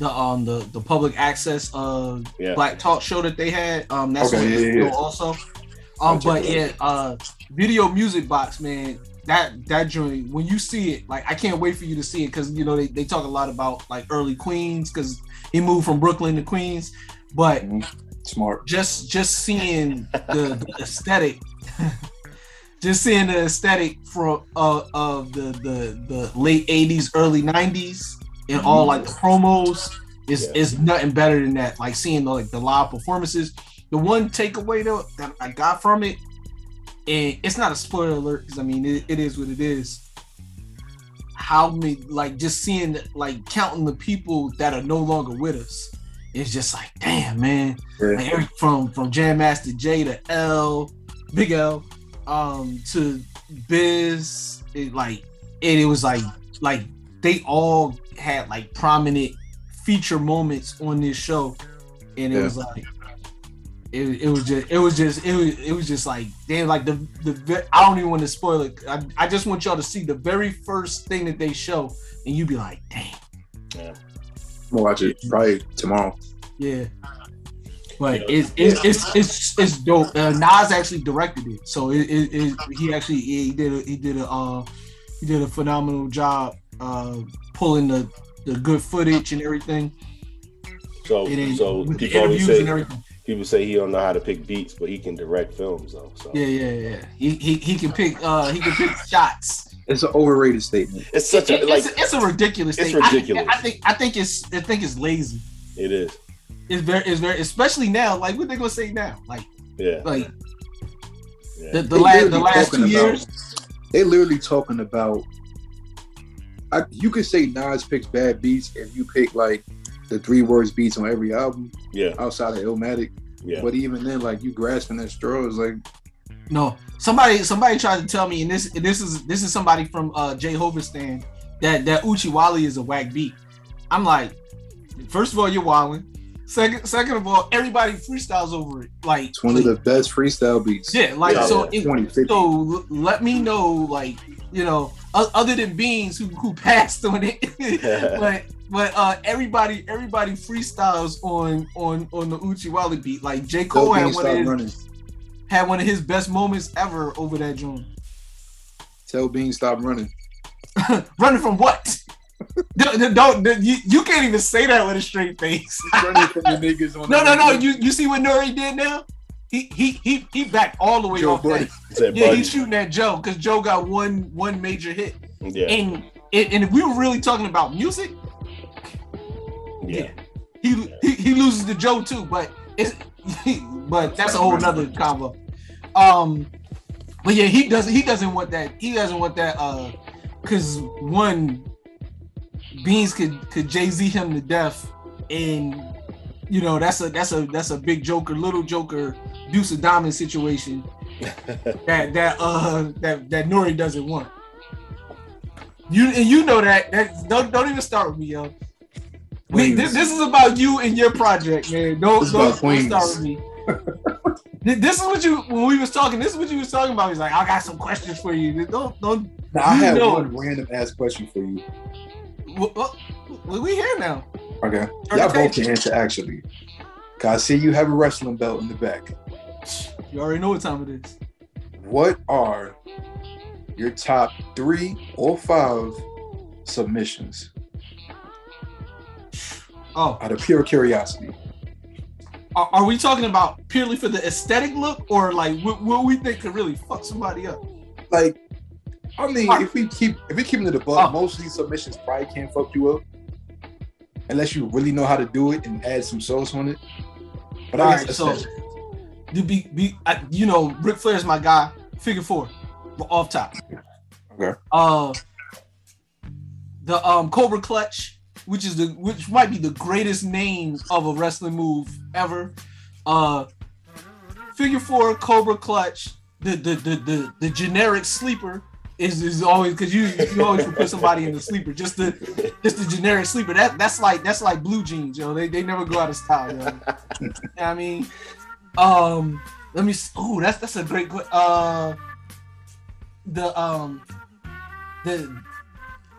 the um the the public access uh Yeah, black talk show that they had. Um, that's Okay, on yeah, yeah, yeah. also. Um, but yeah, uh, video music box, man. That that joint when you see it, like I can't wait for you to see it because you know they, they talk a lot about like early Queens because he moved from Brooklyn to Queens, but Mhm. Smart. Just just seeing the, the *laughs* aesthetic, just seeing the aesthetic from uh, of the the the late '80s, early '90s, and all like the promos is Yeah. is nothing better than that. Like seeing the, like the live performances. The one takeaway though that I got from it, and it's not a spoiler alert because I mean it, it is what it is. How many like just seeing like counting the people that are no longer with us. It's just like damn man. Like from from Jam Master Jay to L, Big L, um to Biz, it like it, it was like like they all had like prominent feature moments on this show, and it Yeah. was like it, it was just it was just it was it was just like damn like the the I don't even want to spoil it. I, I just want y'all to see the very first thing that they show, and you be like, damn, Yeah. I'm gonna watch it probably tomorrow. yeah. But it's it's it's it's, it's dope. Uh, Nas actually directed it, so it, it, it he actually he did a, he did a uh, he did a phenomenal job uh, pulling the the good footage and everything. So, And then so with people always interviews and say everything. People say he don't know how to pick beats, but he can direct films though. So Yeah, yeah, yeah. He he, he can pick uh he can pick shots. It's an overrated statement. it's such a It- like it's, it's a ridiculous it's thing. Ridiculous. I, think I think it's I think it's lazy. it is. It's very it's very especially now. Like what they gonna say now? Like Yeah. like yeah. the, the last the last two about- years. They literally talking about. I, you could say Nas picks bad beats if you pick like the three words beats on every album yeah. outside of Illmatic. Yeah. But even then, like you grasping at straws, like No, somebody somebody tried to tell me, and this and this is this is somebody from uh Jay Hoverstan that that Oochie Wally is a whack beat. I'm like, first of all, you're wilding. Second, second of all, everybody freestyles over it. Like it's one of the best freestyle beats. yeah, like Yeah. so. It, so l- let me know, like you know, o- other than Beans who who passed on it, *laughs* *laughs* but but uh everybody everybody freestyles on on on the Oochie Wally beat. Like J Cole had one of his, running. had one of his best moments ever over that joint. Tell Bean stop running. *laughs* running from what? Don't, don't, don't- you, you can't even say that with a straight face. from the niggas on no, *laughs* the no, no. You you see what Nori did now? He he he he backed all the way Joe off Buddy. that. He Yeah, Buddy. he's shooting at Joe because Joe got one one major hit. Yeah. And and and if we were really talking about music, Yeah. he he, he loses to Joe too. But it's *laughs* but that's a whole nother combo. Um, but yeah, he doesn't he doesn't want that. He doesn't want that. Uh, because one Beans could could Jay Z him to death, and you know that's a that's a that's a big Joker, little Joker, Deuce of Diamond situation *laughs* that that uh that that Nori doesn't want. You and you know that that don't don't even start with me, yo. We, this, this is about you and your project, man. Don't, don't, don't start with me. This is what you when we was talking. This is what you was talking about. He's like, I got some questions for you. Don't don't. Now, I have know- one random ass question for you. Well, we here now. Okay. Y'all both can answer actually. Cause I see you have a wrestling belt in the back. You already know what time it is. What are your top three or five submissions Oh, out of pure curiosity? are, are we talking about purely for the aesthetic look, or like what, what we think could really fuck somebody up? Like, I mean, if we keep if we keep it to the buck, most of these submissions probably can't fuck you up. Unless you really know how to do it and add some sauce on it. But I All guess right, so you be, be I, you know, Ric Flair's my guy. Figure four, off top. Okay. Uh, the um Cobra Clutch, which is the which might be the greatest name of a wrestling move ever. Uh, figure four Cobra Clutch. The the the the, the generic sleeper is is always because you you always put somebody in the sleeper. Just the just the generic sleeper. That that's like that's like blue jeans, yo. They they never go out of style, yo. You know I mean, um, let me. Oh, that's that's a great. Uh, the um, the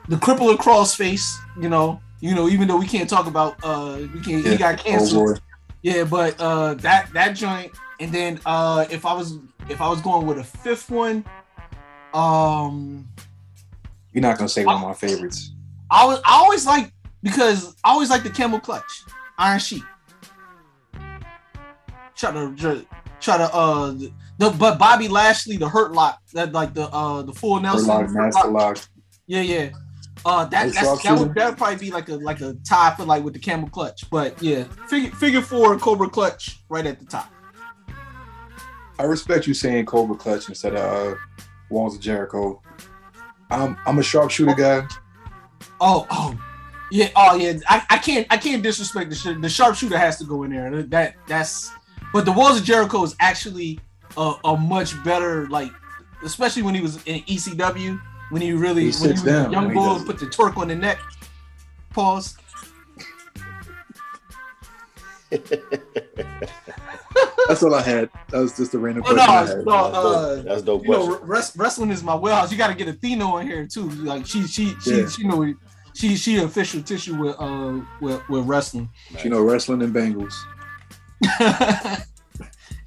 the crippler crossface. You know, you know. Even though we can't talk about uh, we can't. He got Oh, canceled. Lord. Yeah, but uh, that that joint, and then uh, if I was if I was going with a fifth one, um, You're not gonna say one of my favorites. I was I always like because I always like the camel clutch, Iron Sheik. try to try to uh the but Bobby Lashley the Hurt Lock that like the uh the full Nelson Lock, Hurt Lock. Yeah, yeah. Uh, that that's, that would that would probably be like a like a tie for like with the camel clutch, but yeah, figure figure four Cobra clutch right at the top. I respect you saying Cobra Clutch instead of uh, Walls of Jericho. I'm I'm a sharpshooter guy. Oh, oh, yeah, oh yeah. I, I can't I can't disrespect the sh- the sharpshooter has to go in there. That that's but the Walls of Jericho is actually a, a much better like, especially when he was in ECW when he really He when he was down young bull put the torque on the neck. Pause. That's all I had. That was just a random Oh, question. I no, had. no, uh, That's dope you know, question. res- wrestling is my wheelhouse. You got to get Athena in here too. Like she, she, she, Yeah. she know she, she official tissue with uh with, with wrestling. You know, wrestling and Bengals. *laughs*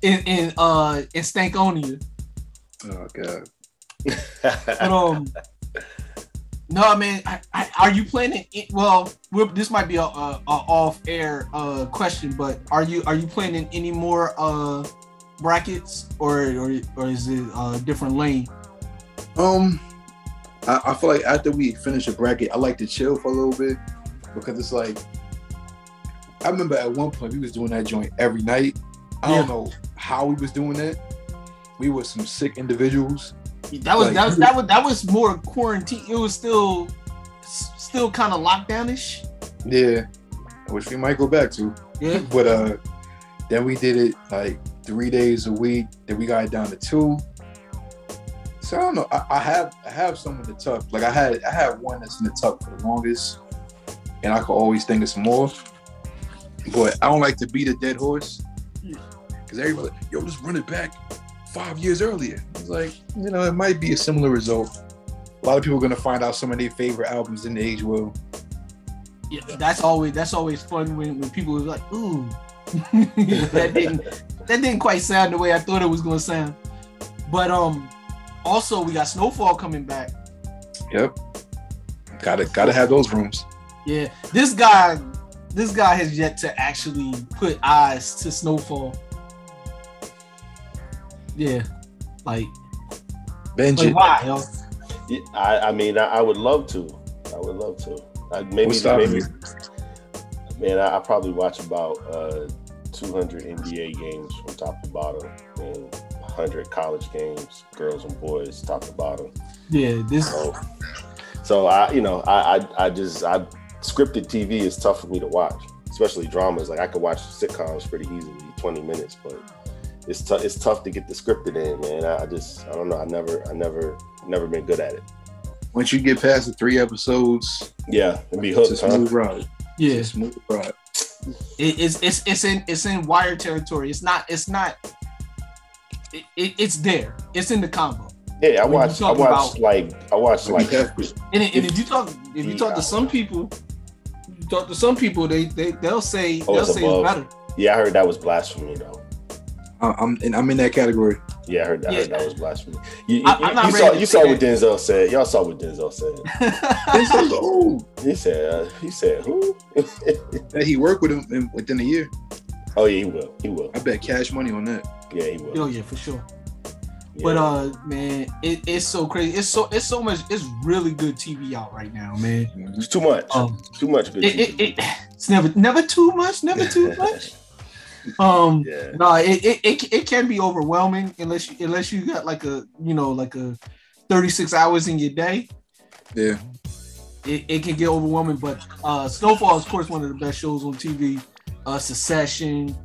in in uh in Stankonia. Oh god. But um, no, I mean, I, I, are you planning? It, well, this might be a, a, a off air uh question, but are you are you planning any more uh brackets or or, or is it a different lane? Um, I, I feel like after we finish a bracket, I like to chill for a little bit because it's like I remember at one point we was doing that joint every night. I don't know how we was doing that. We were some sick individuals. That was Like, that was that was that was more quarantine. It was still still kind of lockdownish. Yeah, which we might go back to. Yeah. *laughs* But uh, then we did it like three days a week. Then we got it down to two. So I don't know. I, I have I have some in the tuck. Like I had I had one that's in the tuck for the longest, and I could always think of some more. But I don't like to beat a dead horse because everybody, yo, just run it back five years earlier. It's like you know it might be a similar result. A lot of people are gonna find out some of their favorite albums in the age well. Yeah, that's always that's always fun when, when people are like, ooh, *laughs* that didn't that didn't quite sound the way I thought it was gonna sound. But um, also we got Snowfall coming back. Yep. Gotta gotta have those rooms. Yeah, this guy, this guy has yet to actually put eyes to Snowfall. Yeah, like, Benji. like why? Yo? Yeah, I, I mean, I, I would love to. I would love to. I, maybe, What's stopping maybe. Man, I, I probably watch about uh, 200 NBA games from top to bottom, and 100 college games, girls and boys, top to bottom. Yeah, this. So, so I, you know, I, I, I just, I scripted TV is tough for me to watch, especially dramas. Like I could watch sitcoms pretty easily, 20 minutes, but it's tough. It's tough to get the scripted in, man. I, I just, I don't know. I never, I never, never been good at it. Once you get past the three episodes, Yeah, and be it's hooked, a huh? smooth ride. Yeah, It's a smooth ride. it, it's it's it's in it's in wire territory. It's not it's not. It, it, it's there. It's in the combo. Yeah, I When you. I talk watch about- like I watched like And, and if you talk if you talk to some people, talk to some people, they they they'll say Oh, they'll it's say above. it's better. Yeah, I heard that was blasphemy though. I- I'm and I'm in that category. Yeah, I heard, I Yeah. heard that was blasphemy. You, you, I- I'm not you saw you saw what. Denzel said. Y'all saw what Denzel said. *laughs* This is old. He said uh, he said who? *laughs* Hey, he worked with him in, within a year. oh yeah, he will. He will. I bet cash money on that. Yeah, he will. Oh yeah, for sure. Yeah. But uh, man, it, it's so crazy. It's so it's so much. It's really good TV out right now, man. it's too much. Um, too much. Good it, TV. it, it it's never never too much. Never too *laughs* much. Um, *laughs* yeah. no, it, it, it, it can be overwhelming unless you unless you got like a you know like a 36 hours in your day. Yeah. It, it can get overwhelming, but uh Snowfall is of course one of the best shows on TV. Uh Succession.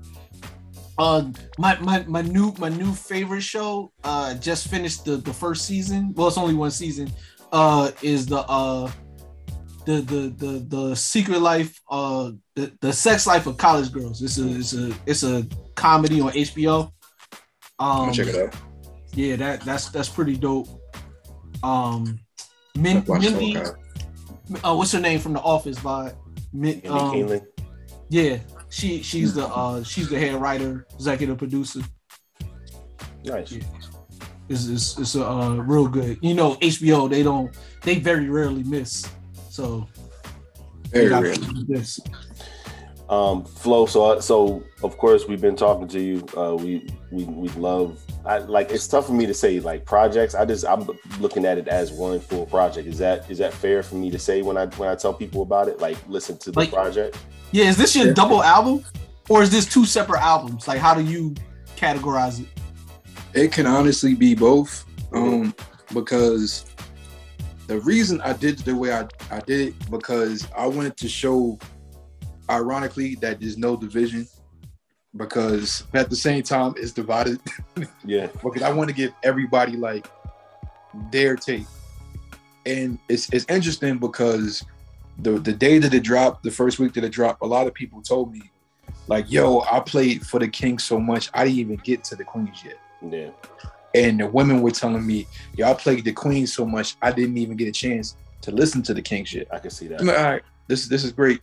Uh my, my my new my new favorite show uh just finished the the first season. Well, it's only one season. Uh is the uh the the the the secret life uh the, the sex life of college girls. It's a it's a it's a comedy on HBO. Um check it out. yeah, that that's that's pretty dope. Um, Min, Mindy, uh, what's her name from The Office? By Min, Mindy um, yeah, she she's the uh she's the head writer, executive producer. Nice. Yeah. It's it's, it's a uh, real good. You know, HBO they don't they very rarely miss. So they Very got rarely. this. Um, Flo, so so of course we've been talking to you. Uh, we we we love. I like it's tough for me to say like projects. I just I'm looking at it as one full project. Is that is that fair for me to say when I when I tell people about it? Like listen to the Like- project. Yeah, is this your double album, or is this two separate albums? Like, how do you categorize it? It can honestly be both. Um, because the reason I did it the way I, I did it because I wanted to show ironically that there's no division because at the same time it's divided. *laughs* Yeah. because I want to give everybody like their take. And it's it's interesting because the the day that it dropped, the first week that it dropped, a lot of people told me, like, yo, I played for the Kings so much, I didn't even get to the Queens yet. Yeah. And the women were telling me, y'all played the Queen so much, I didn't even get a chance to listen to the King shit. I can see that. I'm like, all right, this this is great.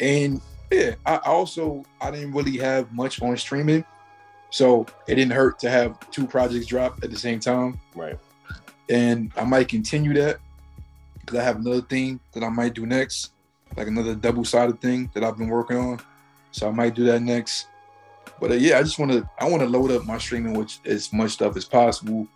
And yeah, I I also I didn't really have much on streaming. So it didn't hurt to have two projects drop at the same time. Right. And I might continue that because I have another thing that I might do next, like another double-sided thing that I've been working on. So I might do that next. But uh, yeah, I just want to I want to load up my streaming with as much stuff as possible.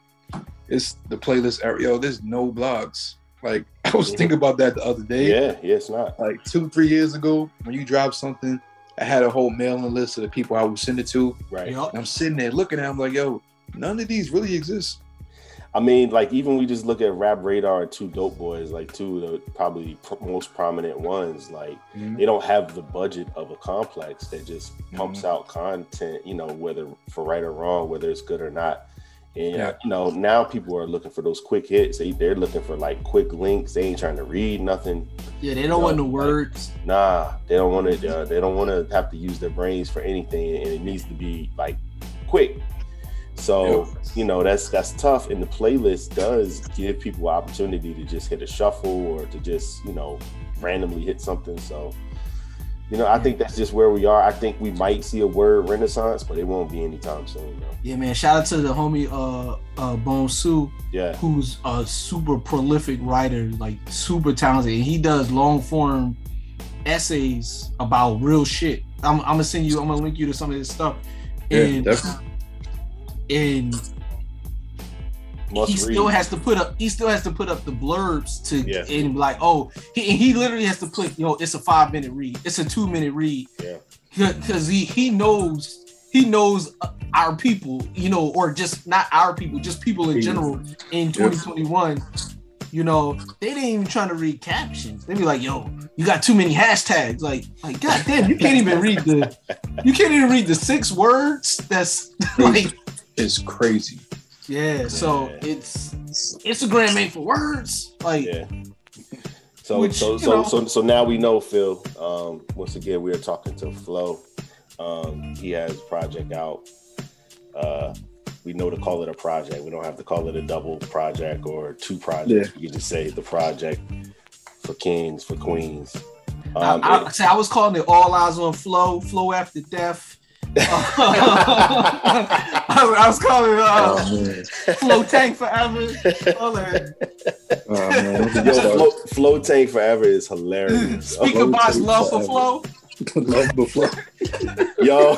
It's the playlist area. Yo, there's no blogs. Like *laughs* I was thinking about that the other day. Yeah, yeah, it's not. Like two, three years ago, when you drop something, I had a whole mailing list of the people I would send it to. Right. And I'm sitting there looking at them like, yo, none of these really exist. I mean, like even we just look at Rap Radar and Two Dope Boys, like two of the probably pr- most prominent ones. Like Mhm. they don't have the budget of a complex that just pumps out content, you know, whether for right or wrong, whether it's good or not. And Yeah. you know, now people are looking for those quick hits. They they're looking for like quick links. They ain't trying to read nothing. Yeah, they don't want the words. Nah, they don't want to. Uh, they don't want to have to use their brains for anything, and it needs to be like quick. So you know that's that's tough, and the playlist does give people opportunity to just hit a shuffle or to just you know randomly hit something. So you know I think that's just where we are. I think we might see a word renaissance, but it won't be anytime soon. Though. Yeah, man. Shout out to the homie uh uh Bone Sue, Yeah, who's a super prolific writer, like super talented. And he does long form essays about real shit. I'm, I'm gonna send you, I'm gonna link you to some of his stuff. Yeah, And definitely. And must he read. still has to put up he still has to put up the blurbs to Yeah. and like oh he, he literally has to put yo it's a five minute read it's a two minute read Yeah. because he he knows he knows our people you know or just not our people just people in general in 2021 you know they didn't even trying to read captions they be like yo you got too many hashtags like like god damn you can't even read the you can't even read the six words that's *laughs* like It's crazy. yeah, so it's Instagram made for words. Like Yeah. So Which, so so, know- so so now we know Phil. Um, once again, we are talking to Flo. Um, he has project out. Uh, we know to call it a project. We don't have to call it a double project or two projects. We can just say the project for kings, for queens. Um, I, I, see, I was calling it all eyes on Flo, Flo after death. *laughs* I, was- I was calling uh, Oh Flo tank forever. All that. Oh man. Don't get *laughs* me Yo, started. Flo, Flo Tank Forever is hilarious. Speak about love for Flo. Love before. *laughs* Yo,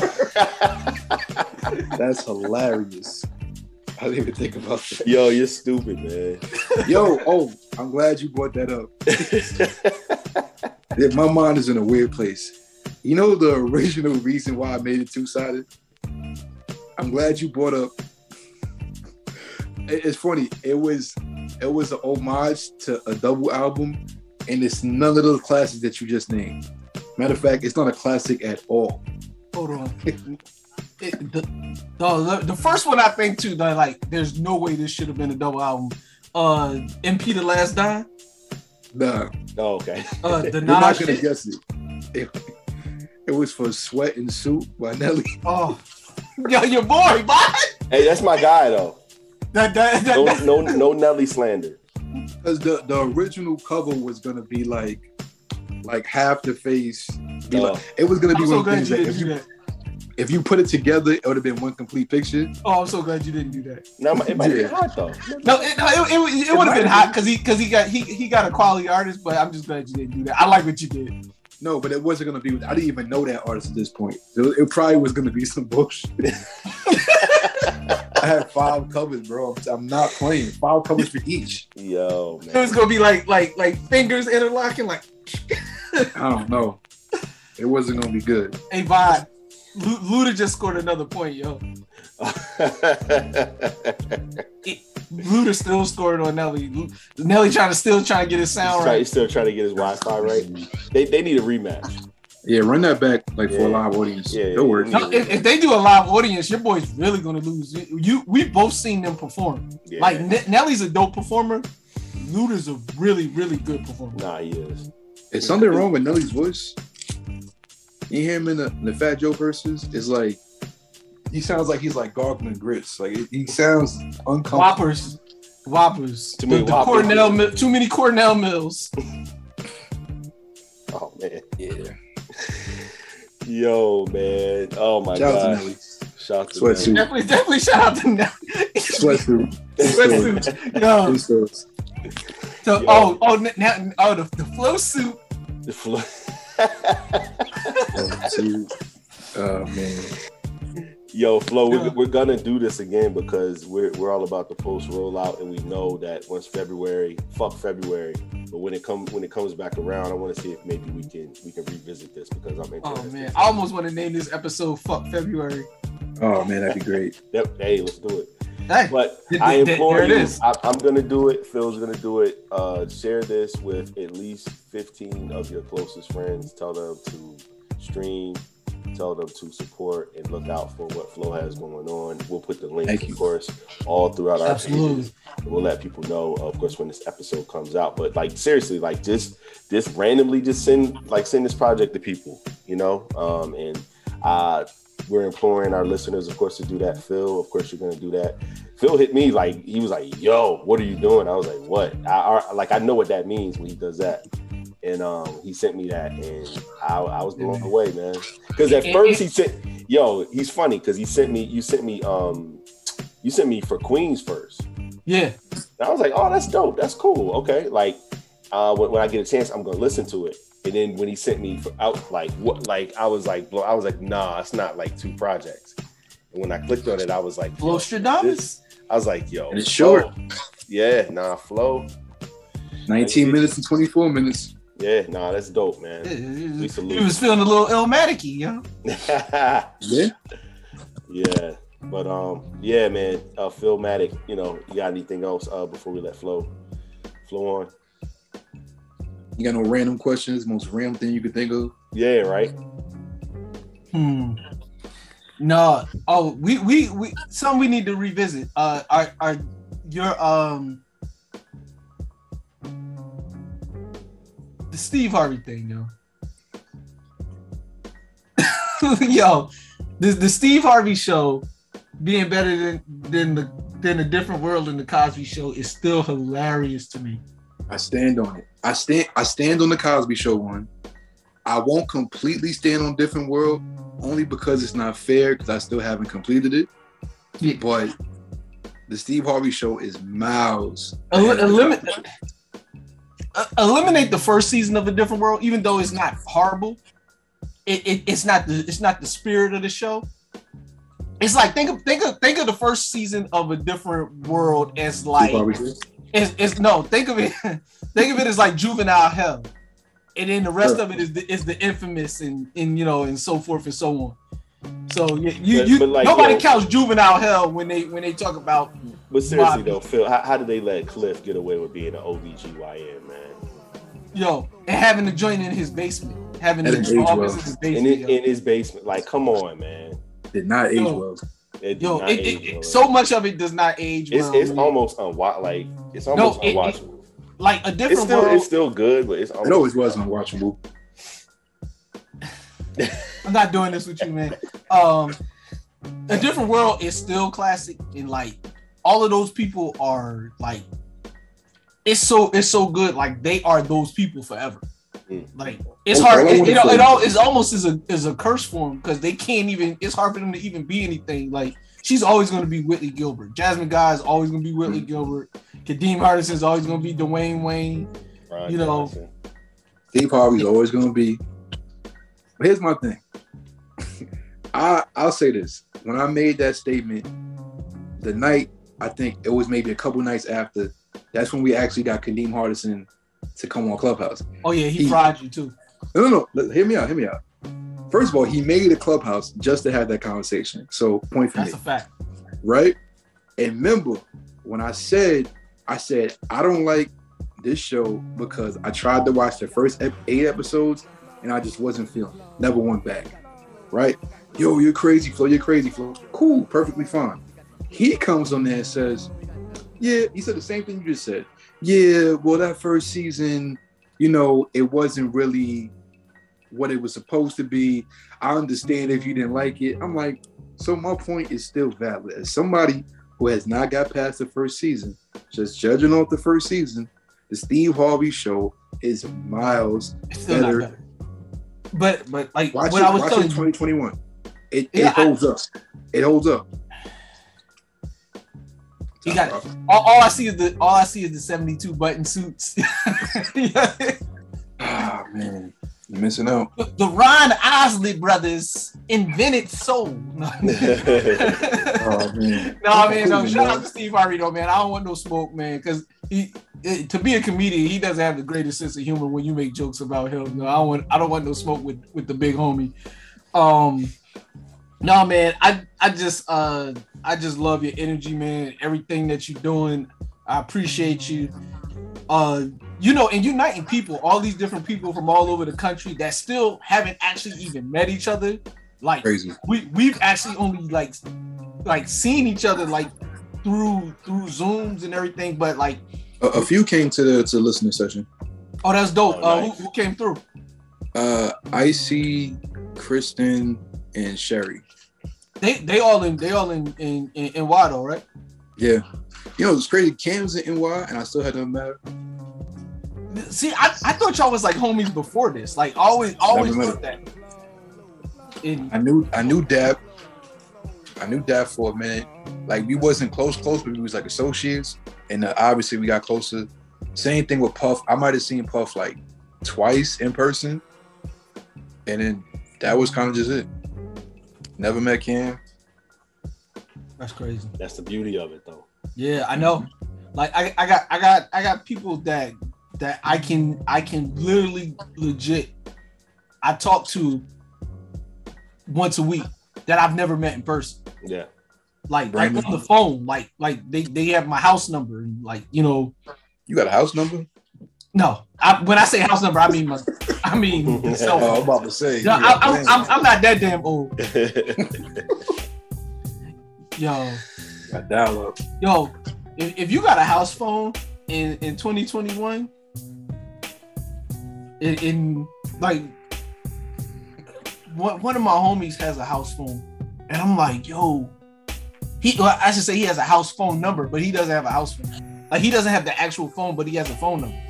That's hilarious. I didn't even think about that. yo, you're stupid, man. Yo, oh, I'm glad you brought that up. Yeah, my mind is in a weird place. You know the original reason why I made it two sided? I'm glad you brought up. It's funny. It was it was an homage to a double album, and it's none of those classics that you just named. Matter of fact, it's not a classic at all. Hold on. It, the, the, the first one I think too, that like, there's no way this should have been a double album. Uh, MP the Last Don. Nah, Oh, okay. Uh, *laughs* the you're not gonna shit. guess it. *laughs* it. It was for Sweat and Suit by Nelly. Oh, yo, your boy, boy. Hey, that's my guy though. That, that, that, No, no, no Nelly slander. Because the, the original cover was gonna be like like half the face. Be Oh. like, it was gonna be I'm one so of glad things you that didn't if do you that. if you put it together, it would have been one complete picture. Oh, I'm so glad you didn't do that. No, it might be Yeah. hot though. No, it, no, it, it, it, would have might been hot because he because he got he he got a quality artist, but I'm just glad you didn't do that. I like what you did. No, but it wasn't gonna be. I didn't even know that artist at this point. It, it probably was gonna be some bullshit. *laughs* I had five covers, bro. I'm, I'm not playing. Five covers for each. Yo, It was gonna be like like like fingers interlocking. Like, *laughs* I don't know. It wasn't gonna be good. hey, Vod, Lu- Luda just scored another point, yo. *laughs* Luda still scored on Nelly. Nelly trying to still trying to get his sound He's, try- right. he's still trying to get his Wi-Fi right. They, they need a rematch. Yeah, run that back like for a live audience. Yeah, It'll work. No, if, if they do a live audience, your boy's really gonna lose. You, you we both seen them perform. Yeah. Like Ne- Nelly's a dope performer. Luda's a really really good performer. Nah, he is. Is something wrong with Nelly's voice? You hear him in the, in the Fat Joe verses? It's like he sounds like he's like gargling grits. Like he sounds uncomfortable. Whoppers, whoppers. Too many the whoppers. Cornell, Mi- too many Cornell Mills. Oh man. Yeah. Yo, man. Oh my Shout out to god. Nelly. Shout out to Sweatsuit. Nelly. Definitely, definitely shout out to Nelly. Sweatsuit. *laughs* Sweatsuit. Yo, Sweatsuit. so, Yo. oh, oh, now, oh, the, the flow suit. The flo- *laughs* oh, oh man. Yo, Flo, Yeah. we're, we're gonna do this again because we're, we're all about the post rollout, and we know that once February, fuck February, but when it comes when it comes back around, I want to see if maybe we can we can revisit this because I'm interested. Oh man, I almost want to name this episode "Fuck February." Oh man, that'd be great. *laughs* Yep. Hey, let's do it. Hey, But th- I implore there you, is. I, I'm gonna do it. Phil's gonna do it. Uh, share this with at least 15 of your closest friends. Tell them to stream. Tell them to support and look out for what Flo has going on. We'll put the link, Thank of you. course, all throughout our Absolutely. pages. We'll let people know, of course, when this episode comes out. But like seriously, like just just randomly just send like send this project to people, you know. Um, and uh, we're imploring our listeners, of course, to do that. Phil, of course, you're gonna do that. Phil hit me like he was like, "Yo, what are you doing?" I was like, "What?" I, I like I know what that means when he does that. And um, he sent me that, and I, I was blown away, man. Because at first he sent, yo, he's funny because he sent me, you sent me, um, you sent me for Queens first. Yeah, And I was like, oh, that's dope. That's cool. Okay. Like, uh, when, when I get a chance, I'm gonna listen to it. And then when he sent me for out, like what, like I was like, blow, I was like, nah, it's not like two projects. And when I clicked on it, I was like, Flo yo, Stradamus. I was like, yo, And it's Flo. short. Yeah, nah, flow. 19 minutes and 24 minutes. Yeah, nah, that's dope, man. Yeah, We He was feeling a little Illmatic-y, yo. *laughs* Yeah. yeah. But um, yeah, man. Uh Philmatic, you know, you got anything else uh before we let flow flow on? You got no random questions? Most random thing you could think of? Yeah, right. Hmm. No. Oh, we we we some we need to revisit. Uh, are are your um the Steve Harvey thing, yo. *laughs* yo, the the Steve Harvey show being better than than the than a different world in the Cosby Show is still hilarious to me. I stand on it. I stand I stand on the Cosby show one. I won't completely stand on different world only because it's not fair because I still haven't completed it. Yeah. But the Steve Harvey show is miles. El- ahead uh, eliminate the first season of a different world, even though it's not horrible. It, it it's not the it's not the spirit of the show. It's like think of think of think of the first season of a different world as like it's, it's no think of it *laughs* think of it as like juvenile hell, and then the rest of it is the is the infamous and and you know and so forth and so on. So you you, But- but like, nobody yo- counts juvenile hell when they when they talk about But seriously Bobby. though, Phil, how, how did they let Cliff get away with being an OBGYN, man? Yo and having the joint in his basement, having That the office well. in his In, basement. it, in his basement. Like, come on, man. Did not age Yo. well. It Yo, it, age it, well, so much of it does not age It's well. it's man. almost unwatch like it's almost it- it- unwatchable. like a it's different still world. it's still good, but it's It almost always was unwatchable. I'm not doing this with you, man. Um, a different world is still classic, and like all of those people are like, it's so it's so good. Like they are those people forever. Mm. Like it's hard. It, wanna it, it all is almost as a as a curse for them because they can't even. It's hard for them to even be anything. Like she's always going to be Whitley Gilbert. Jasmine Guy is always going to be Whitley Gilbert. Kadeem Hardison is always going to be Dwayne Wayne. You know. Steve Harvey's always gonna be But here's my thing. *laughs* I I'll say this. When I made that statement, the night I think it was maybe a couple nights after, that's when we actually got Kadeem Hardison to come on Clubhouse. Oh yeah, he, he fried you too. No, no, no. Hear me out. Hear me out. First of all, he made a clubhouse just to have that conversation. So point for That's me. a fact. Right? And remember, when I said, I said, I don't like this show because I tried to watch the first eight episodes and I just wasn't feeling. Never went back. Right? Yo, you're crazy, Flo. You're crazy, Flo. Cool, perfectly fine. He comes on there and says, Yeah, he said the same thing you just said. Yeah, well, that first season, you know, it wasn't really what it was supposed to be. I understand if you didn't like it. I'm like, so my point is still valid. As somebody who has not got past the first season, just judging off the first season, the Steve Harvey show is miles better. better. But but like watch what it, I was watch telling it 2021. It, Yeah, it holds up. It holds up. You got all, all I see is the all I see is the 72 button suits. *laughs* Ah man, you're missing out. the Ron Isley brothers invented soul. No, *laughs* *laughs* Oh man. no I mean, no, shout out to Steve Harvey though, man. I don't want no smoke, man, because he it, to be a comedian, he doesn't have the greatest sense of humor when you make jokes about him. No, I don't want I don't want no smoke with with the big homie. Um no man, I I just uh I just love your energy, man. Everything that you're doing, I appreciate you. Uh you know, and uniting people, all these different people from all over the country that still haven't actually even met each other. Like Crazy. we we've actually only like like seen each other like through through Zooms and everything, but like A, a few came to the to the listening session. oh that's dope. Oh, uh who, who came through? Uh, Icy, Kristen, and Sherry. They they all in they all in in in, in Wado, right? Yeah. You know, it's crazy. Cam's in NY, and I still had them matter. See, I, I thought y'all was like homies before this. Like always always thought that. In, I knew I knew Dap. I knew Dap for a minute. Like we wasn't close, close, but we was like associates. And uh, obviously we got closer. Same thing with Puff. I might have seen Puff like twice in person. And then that was kind of just it. Never met Cam. that's crazy. That's the beauty of it, though. Yeah, I know. Like I, I got I got I got people that that I can I can literally legit I talk to once a week that I've never met in person. Yeah. Like like on the phone. Like like they, they have my house number and like you know You got a house number? no I, when I say house number I mean my I mean *laughs* Oh, I'm about to say. No, I, I'm. I'm, I'm not that damn old. *laughs* Yo, Got dial up. yo, if, if you got a house phone in in 2021, in, in like one, one of my homies has a house phone, and I'm like, yo, he well, I should say he has a house phone number, but he doesn't have a house phone. Like he doesn't have the actual phone, but he has a phone number.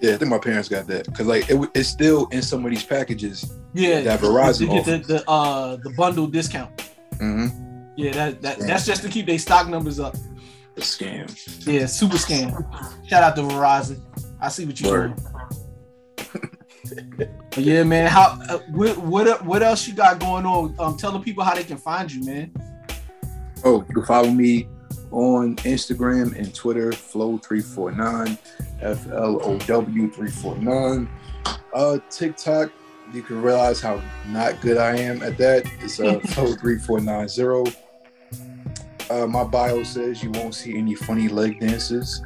Yeah, I think my parents got that because like it, it's still in some of these packages. Yeah, that Verizon to get the, offers. the uh the bundle discount. Mm-hmm. Yeah, that, that that's just to keep their stock numbers up. A scam. Yeah, super scam. Shout out to Verizon. I see what you're doing. Yeah, man. How uh, what what what else you got going on? Um, tell the people how they can find you, man. Oh, you can follow me on Instagram and Twitter, Flow349, F L O W 349. Uh, TikTok, you can realize how not good I am at that. It's uh, *laughs* Flow3490. Uh, my bio says you won't see any funny leg dances,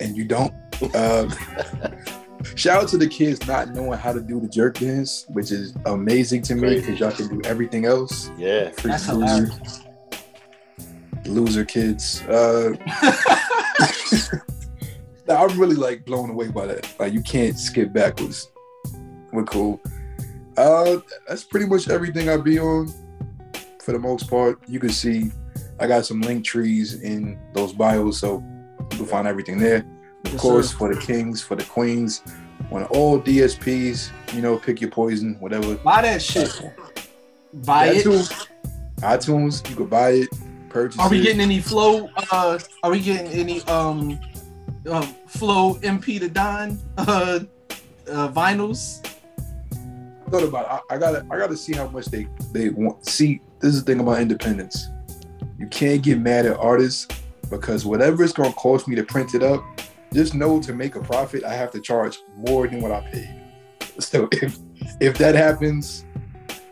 and you don't. Uh, *laughs* shout out to the kids not knowing how to do the jerk dance, which is amazing to me because y'all can do everything else. Yeah. Freaking That's loser. hilarious. Loser kids. Uh, *laughs* *laughs* nah, I'm really like blown away by that. Like you can't skip backwards. We're cool. Uh, that's pretty much everything I be on for the most part. You can see I got some link trees in those bios, so you can find everything there. Of Yes, course, sir. for the kings, for the queens, on all DSPs, you know, pick your poison, whatever. Buy that shit. Buy That it. too. iTunes, you could buy it, purchase Are we getting any flow? Uh, are we getting any um, uh, flow MP to Don uh, uh vinyls? thought about. It. I, I gotta I gotta see how much they they want. See, this is the thing about independence. You can't get mad at artists because whatever it's gonna cost me to print it up, just know to make a profit, I have to charge more than what I paid. So if if that happens,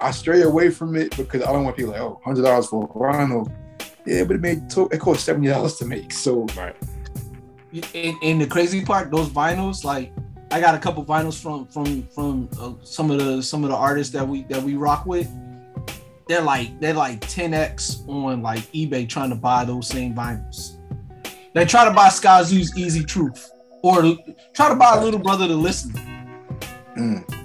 I stray away from it because I don't want people like, oh, hundred dollars for vinyl. Yeah, but it made it cost seventy dollars to make. So right. And, and the crazy part, those vinyls, like I got a couple vinyls from from from uh, some of the some of the artists that we that we rock with. They're like they're like 10x on like eBay trying to buy those same vinyls. They try to buy Skyzoo's Easy Truth or try to buy a little brother to listen. Mm.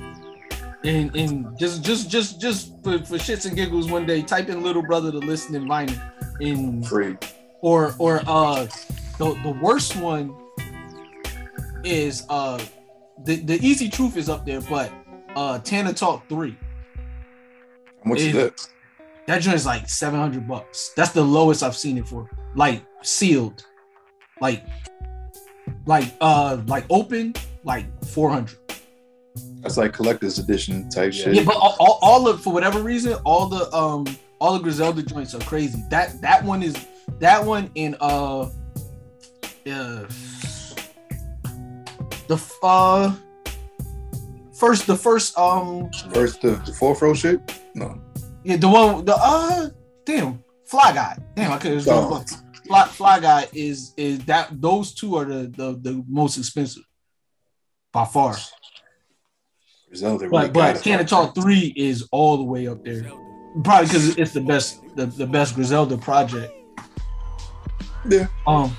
And and just just just just for, for shits and giggles one day, type in little brother to listen in vinyl in free. Or or uh the, the worst one is uh the, the easy truth is up there, but uh Tana Talk 3. How much is that? That joint is like 700 bucks. That's the lowest I've seen it for. Like sealed. Like like uh like open like 400. That's like collector's edition type yeah. shit. Yeah, but all, all, all of for whatever reason, all the um all the Griselda joints are crazy. That that one is that one in uh uh the uh first the first um first the, the fourth row shit? No. Yeah the one the uh damn fly guy. Damn I could oh. fly fly guy is is that those two are the the, the most expensive by far. Griselda but but Tana Talk three is all the way up there probably because it's the best the, the best Griselda project yeah um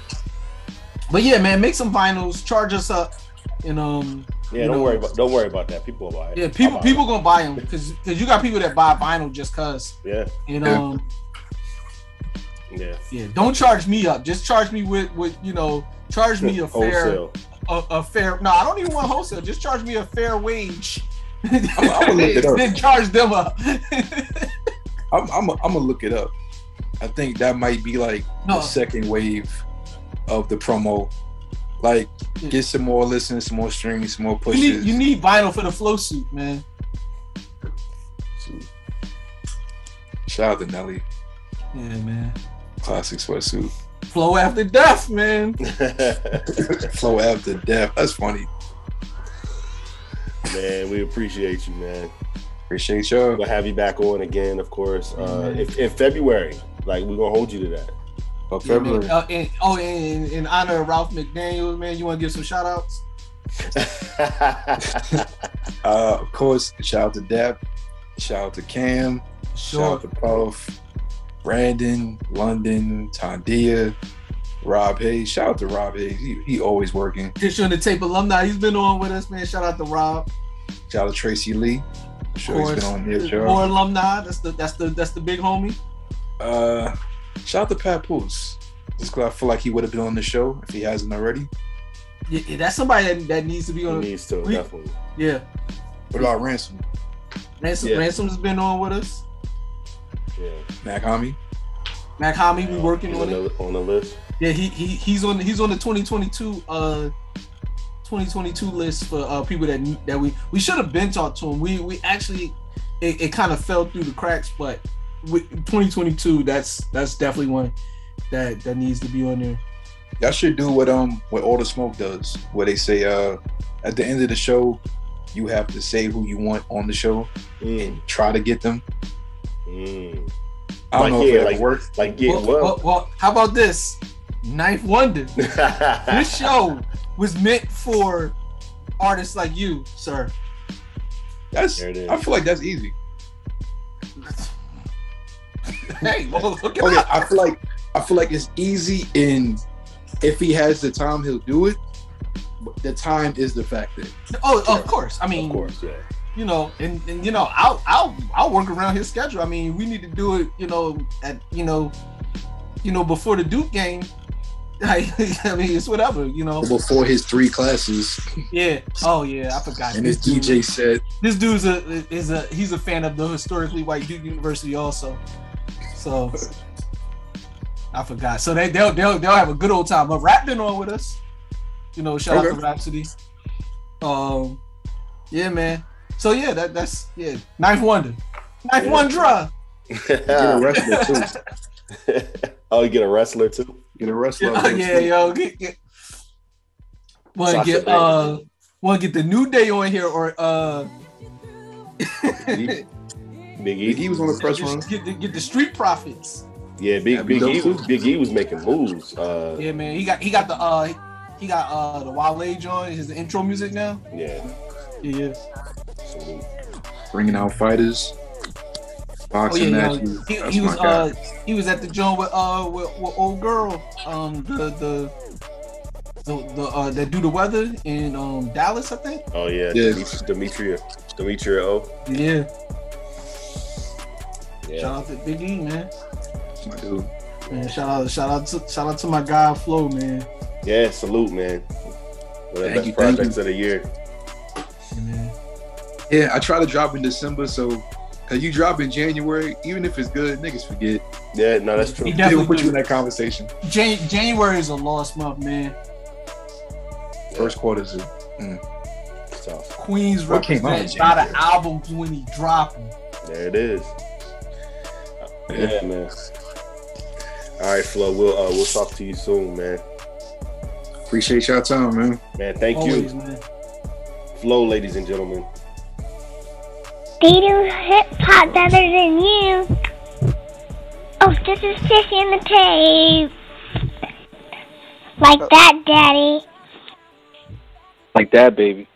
but yeah man make some vinyls charge us up and um yeah, don't know, worry about don't worry about that. People will buy it. Yeah, people people it. gonna buy them because because you got people that buy vinyl just cause. Yeah. You know. Yeah. Yeah. Don't charge me up. Just charge me with with you know charge me *laughs* a fair a, a, fair. No, I don't even want wholesale. Just charge me a fair wage. I'm, I'm look it *laughs* up. then charge them up. *laughs* I'm I'm, I'm gonna look it up. I think that might be like no. the second wave of the promo like, get some more listens, some more streams, some more pushes. You need, you need vinyl for the flow suit, man. Shout out to Nelly. Yeah, man. Classic sweatsuit. Flow after death, man. *laughs* flow after death. That's funny. Man, we appreciate you, man. Appreciate y'all. We'll have you back on again, of course. Uh, if, in February, like we're gonna hold you to that. Oh, February. Uh, in, oh, in, in honor of Ralph McDaniel, man, you want to give some shout outs? *laughs* uh, of course, shout out to Dap, shout out to Cam, sure. shout out to Puff, Brandon, London, Tandia, Rob Hayes. Shout out to Rob Hayes. He, he always working. Just on the tape alumni. He's been on with us, man. Shout out to Rob. Shout out to Tracy Lee. I'm sure he's been on here, Joe. More alumni. That's the that's the that's the big homie. Uh Shout out to Papoose. Just because I feel like he would have been on the show if he hasn't already. Yeah, that's somebody that, that needs to be on. He needs to, definitely. Yeah. What about Ransom? Ransom yeah. Ransom's been on with us. Yeah. Mach-Hommy. Mac Hami, we working on, on it. on the list. Yeah, he, he he's on he's on the 2022 uh 2022 list for uh people that that we we should have been talked to him. We we actually it, it kind of fell through the cracks, but with 2022, that's that's definitely one that that needs to be on there. Y'all should do what um what all the smoke does, where they say uh at the end of the show, you have to say who you want on the show mm. and try to get them. Mm. I don't like, know yeah, if it like, works. Like get well, well, well, how about this? Ninth Wonder. *laughs* this show was meant for artists like you, sir. That's I feel like that's easy. *laughs* hey, well, look okay, I feel like I feel like it's easy in if he has the time, he'll do it. The time is the factor. Oh, of course. I mean, of course, yeah. You know, and, and you know, I'll I'll I'll work around his schedule. I mean, we need to do it. You know, at you know, you know, before the Duke game. *laughs* I, I mean, it's whatever, you know. Before his three classes. Yeah. Oh yeah, I forgot. and his DJ set. This dude's a is a he's a fan of the historically white Duke University also. So I forgot. So they they'll they'll, they'll have a good old time. But Rap been on with us. You know, shout okay. out to Rapsody. Um, yeah, man. So yeah, that that's yeah, ninth wonder, ninth Yeah. wonder. *laughs* Get a wrestler too. *laughs* oh, you get a wrestler too. Get a wrestler. Yeah, yeah, yo, get get. Want to Sasha get Banks. uh, want to get the new day on here or uh, Big E. Big E was on the press run. get the, get the street profits. Yeah, Big That'd Big E was Big E was making moves. Uh, Yeah, man, he got he got the uh, he got uh the Wale joint, his intro music now. yeah. Yeah, yeah. Bringing out fighters. Oh yeah, yo, matches. he, he was uh he was at the joint with uh with, with old girl um the the the, the uh that do the weather in um Dallas I think. Oh yeah, Yeah. Demetria, Demetria, Demetria O. Yeah. Yeah. Shout out to Big E man. That's my dude. Man, shout out shout out to shout out to my guy Flo man. Yeah, salute, man. One of the best you, projects of the year. Yeah, man. Yeah, I try to drop in December, so cause you drop in January, even if it's good, niggas forget. Yeah, no, that's true. He They definitely will put you in that conversation. Jan- January is a lost month, man. First quarter's a, Tough. Queens What came out in represent by the albums when he drop 'em. There it is. Yeah, man. All right, Flo. We'll uh, we'll talk to you soon, man. appreciate y'all time, man. Man, thank Always, you, man. Flo, ladies and gentlemen. They do hip hop better than you. Oh, this is Sissy in the tape. Like uh, that, Daddy. Like that, baby.